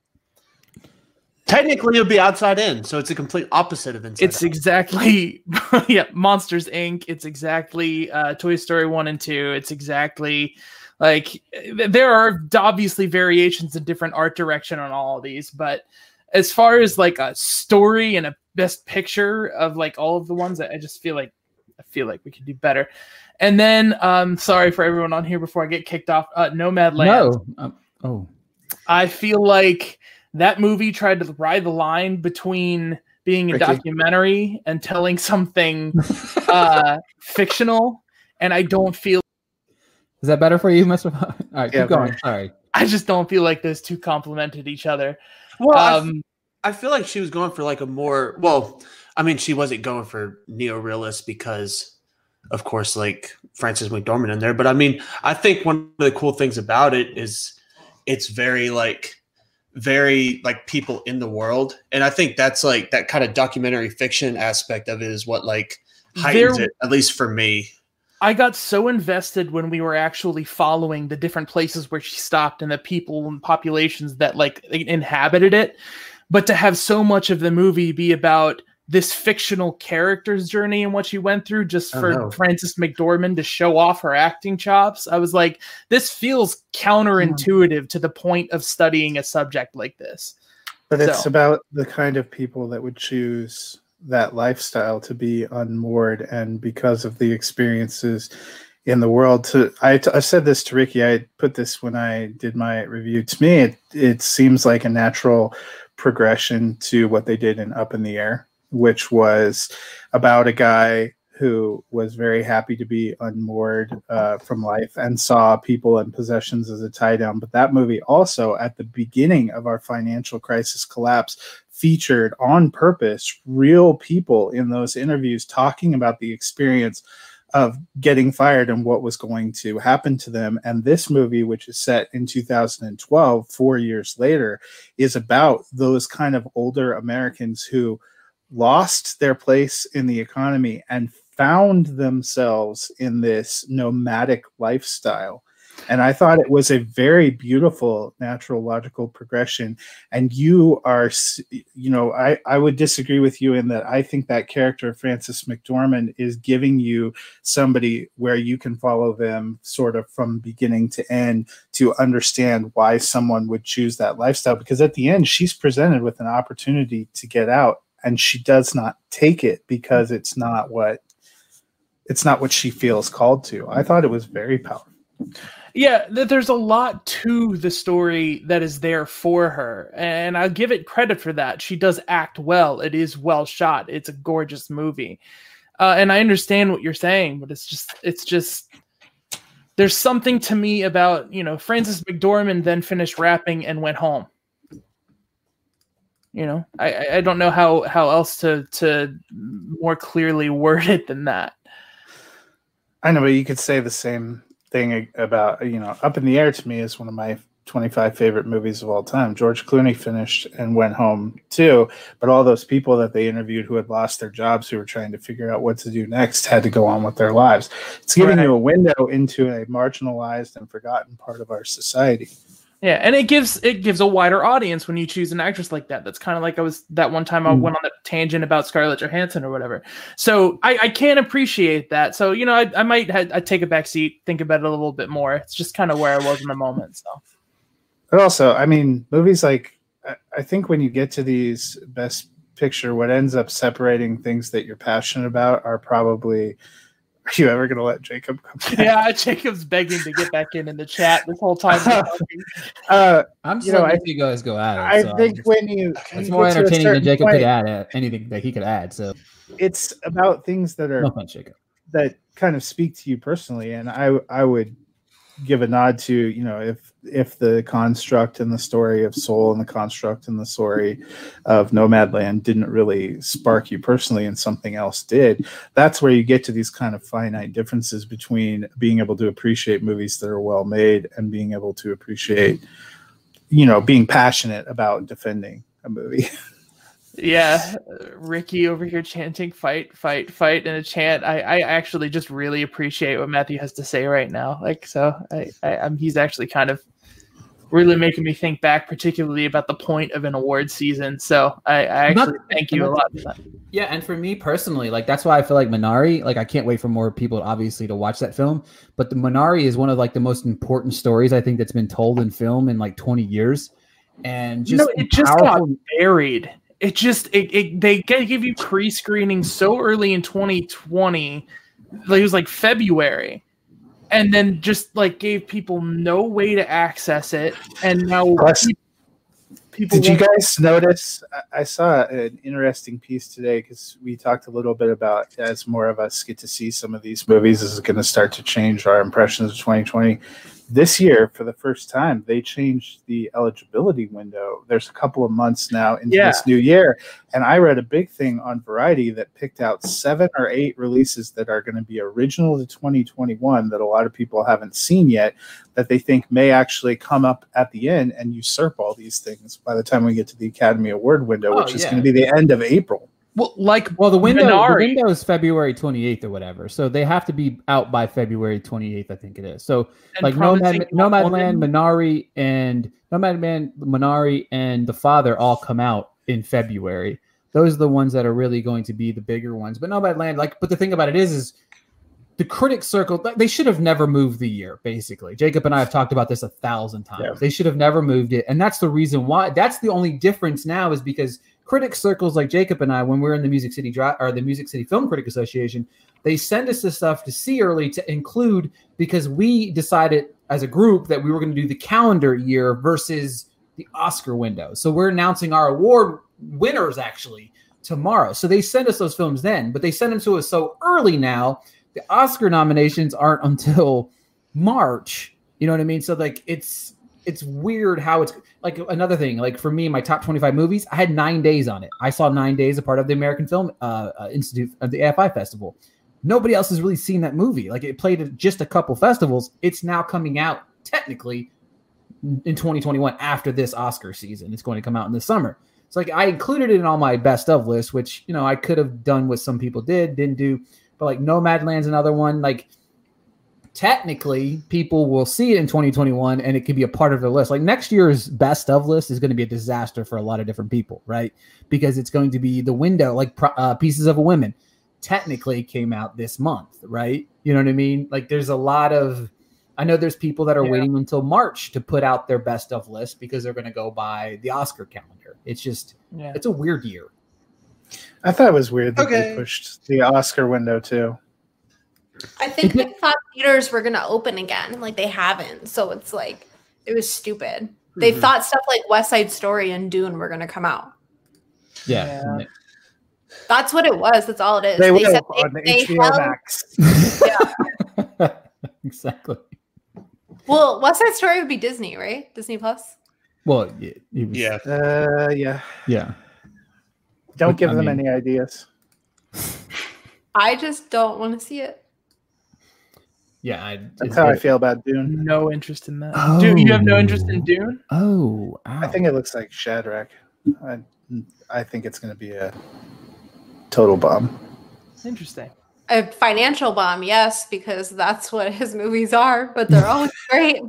Technically, it would be outside in, so it's a complete opposite of inside. it's Out. exactly yeah monsters inc it's exactly uh toy story 1 and 2 it's exactly like there are obviously variations in different art direction on all of these but as far as like a story and a best picture of like all of the ones I just feel like i feel like we could do better and then um sorry for everyone on here before i get kicked off uh nomadland No. Um, oh, I feel like that movie tried to ride the line between being a Ricky. documentary and telling something uh, fictional, and I don't feel. is that better for you, Mr. All right, Yeah, keep going. very. Sorry. I just don't feel like those two complemented each other. well, Um, I feel like she was going for like a more well, I mean, she wasn't going for neo-realist because of course like Frances McDormand in there, but I mean, I think one of the cool things about it is it's very like very like people in the world. And I think that's like that kind of documentary fiction aspect of it is what like heightens There- it, at least for me. I got so invested when we were actually following the different places where she stopped and the people and populations that like inhabited it. But to have so much of the movie be about this fictional character's journey and what she went through just Oh, for no. Frances McDormand to show off her acting chops, I was like, this feels counterintuitive to the point of studying a subject like this. But it's about the kind of people that would choose that lifestyle to be unmoored, and because of the experiences in the world. To I, I said this to Ricky. I put this when I did my review. To me, it it seems like a natural progression to what they did in Up in the Air, which was about a guy who was very happy to be unmoored uh, from life and saw people and possessions as a tie down. But that movie also, at the beginning of our financial crisis collapse, featured on purpose real people in those interviews talking about the experience of getting fired and what was going to happen to them. And this movie, which is set in 2012, four years later, is about those kind of older Americans who lost their place in the economy and found themselves in this nomadic lifestyle. And I thought it was a very beautiful natural logical progression. And you are, you know, I, I would disagree with you in that I think that character, Frances McDormand, is giving you somebody where you can follow them sort of from beginning to end to understand why someone would choose that lifestyle. Because at the end, she's presented with an opportunity to get out and she does not take it because it's not what it's not what she feels called to. I thought it was very powerful. Yeah, th- there's a lot to the story that is there for her, and I give it credit for that. She does act well. It is well shot. It's a gorgeous movie. uh, and I understand what you're saying, but it's just it's just there's something to me about you know Frances McDormand then finished rapping and went home. You know, I I- don't know how how else to to more clearly word it than that. I know, but you could say the same thing about you know, Up in the Air to me is one of my 25 favorite movies of all time. George Clooney finished and went home too, but all those people that they interviewed who had lost their jobs, who were trying to figure out what to do next, had to go on with their lives. It's giving Right. you a window into a marginalized and forgotten part of our society. Yeah, and it gives it gives a wider audience when you choose an actress like that. That's kind of like I was that one time I Mm. went on that tangent about Scarlett Johansson or whatever. So I, I can appreciate that. So you know, I, I might ha- I'd take a back seat, think about it a little bit more. It's just kind of where I was in the moment. So But also, I mean, movies like I, I think when you get to these best picture, what ends up separating things that you're passionate about are probably. Are you ever going to let Jacob come back? yeah, Jacob's begging to get back in in the chat this whole time. Uh, I'm just You know, letting I- you guys go at it. I so think just- when you, it's more get to a entertaining than Jacob point, could add uh, anything that he could add. So It's about things that are no offense, Jacob. that kind of speak to you personally, and I I would give a nod to you know if if the construct and the story of Soul and the construct and the story of Nomadland didn't really spark you personally and something else did, that's where you get to these kind of finite differences between being able to appreciate movies that are well made and being able to appreciate you know being passionate about defending a movie. Yeah, Ricky over here chanting "fight, fight, fight" in a chant. I, I actually just really appreciate what Matthew has to say right now. Like, so I, I, I'm, he's actually kind of really making me think back, particularly about the point of an award season. So I, I Not- actually thank you a lot. For that. Yeah, and for me personally, like that's why I feel like Minari, like I can't wait for more people obviously to watch that film. But the Minari is one of like the most important stories I think that's been told in film in like 20 years. And just know, it just got buried. It just it, it they g- give you pre-screening so early in 2020, like it was like February, and then just like gave people no way to access it, and now Plus- people. Did you guys notice? I- I saw an interesting piece today because we talked a little bit about as more of us get to see some of these movies, this is going to start to change our impressions of 2020. This year, for the first time, they changed the eligibility window. There's a couple of months now into Yeah. this new year, and I read a big thing on Variety that picked out seven or eight releases that are going to be original to 2021 that a lot of people haven't seen yet that they think may actually come up at the end and usurp all these things by the time we get to the Academy Award window, Oh, which is yeah. going to be the end of April. Well, like well, the window, the window is February 28th or whatever. So they have to be out by February 28th, I think it is. So and like promising Nomad, woman- Nomadland, Minari, and Nomadland, Minari, and The Father all come out in February. Those are the ones that are really going to be the bigger ones. But Nomadland, like, but the thing about it is, is the critic circle. They should have never moved the year. Basically, Jacob and I have talked about this a thousand times. Yeah. They should have never moved it, and that's the reason why. That's the only difference now is because critic circles like Jacob and I, when we're in the Music City Dri- or the Music City Film Critic Association, they send us this stuff to see early to include because we decided as a group that we were going to do the calendar year versus the Oscar window. So we're announcing our award winners actually tomorrow. So they send us those films then, but they send them to us so early now. The Oscar nominations aren't until March. You know what I mean? So like it's it's weird how it's like another thing. Like for me, my top twenty five movies, I had nine days on it. I saw nine days a part of the American Film uh, uh, Institute of the AFI Festival. Nobody else has really seen that movie. Like it played at just a couple festivals. It's now coming out technically in 2021 after this Oscar season. It's going to come out in the summer. So like I included it in all my best of lists, which you know I could have done what some people did, didn't do. But like Nomadland's another one. Like technically, people will see it in 2021, and it could be a part of their list. Like next year's best of list is going to be a disaster for a lot of different people, right? Because it's going to be the window, like uh, Pieces of a Women, technically came out this month, right? You know what I mean? Like there's a lot of I know there's people that are Yeah. waiting until March to put out their best of list because they're going to go by the Oscar calendar. It's just Yeah. it's a weird year. I thought it was weird that Okay. they pushed the Oscar window too. I think they thought theaters were gonna open again, like they haven't. So it's like it was stupid. They Mhm. thought stuff like West Side Story and Dune were gonna come out. Yeah. Yeah. That's what it was. That's all it is. They, will said on the they HBO held- Max. exactly. Well, West Side Story would be Disney, right? Disney Plus. Well, yeah, was- Yeah. Uh, yeah. yeah. Don't But, give I them mean- any ideas. I just don't want to see it. Yeah, I, That's is how I feel about Dune. No interest in that. Dude, you have no oh. interest in Dune? Oh, I think it looks like Shadrach. I, I think it's going to be a total bomb. Interesting. A financial bomb, yes, because that's what his movies are, but they're always great.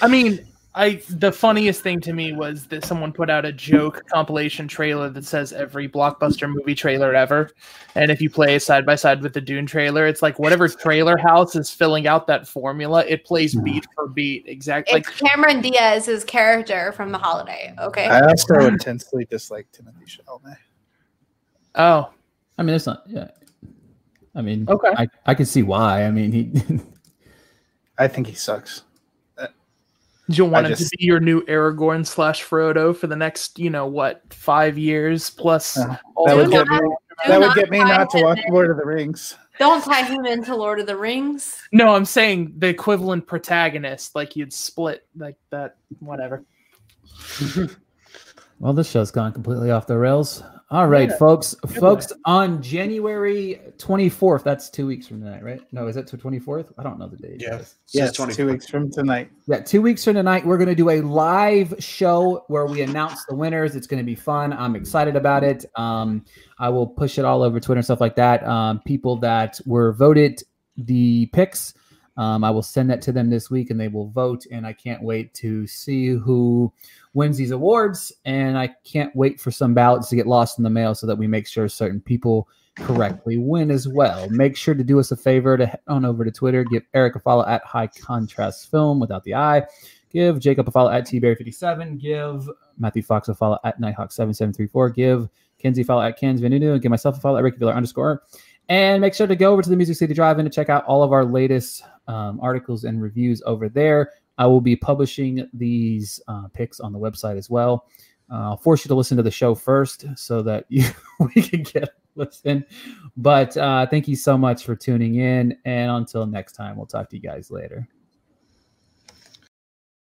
I mean, I the funniest thing to me was that someone put out a joke compilation trailer that says every blockbuster movie trailer ever, and if you play it side by side with the Dune trailer, it's like whatever trailer house is filling out that formula, it plays mm-hmm. beat for beat exactly. It's Like Cameron Diaz's character from The Holiday. Okay. I also intensely dislike Timothée Chalamet. oh, I mean, it's not. Yeah. I mean, Okay. I, I can see why. I mean, he. I think he sucks. Do you want I him just- to be your new Aragorn slash Frodo for the next, you know, what five years plus? Uh, That would get me. That would not get me not to watch in. Lord of the Rings. Don't tie him into Lord of the Rings. No, I'm saying the equivalent protagonist, like you'd split like that, whatever. Well, this show's gone completely off the rails. All right, Yeah. folks. Good folks, on January 24th, that's two weeks from tonight, right? No, is it to 24th? I don't know the date. Yeah. Yeah, Says it's 20 two weeks from tonight. Yeah, two weeks from tonight, we're going to do a live show where we announce the winners. It's going to be fun. I'm excited about it. Um, I will push it all over Twitter and stuff like that. Um, people that were voted the picks, um, I will send that to them this week and they will vote. And I can't wait to see who wins these awards. And I can't wait for some ballots to get lost in the mail so that we make sure certain people correctly win as well. Make sure to do us a favor to head on over to Twitter, give Eric a follow at High Contrast Film without the I. Give Jacob a follow at tberry57. Give Matthew Fox a follow at Nighthawk7734. Give Kenzie a follow at Ken's Venudu. And give myself a follow at Ricky Villa underscore. And make sure to go over to the Music City Drive-In to check out all of our latest um, articles and reviews over there. I will be publishing these uh, picks on the website as well. Uh, I'll force you to listen to the show first so that you we can get listen. But uh, thank you so much for tuning in. And until next time, we'll talk to you guys later.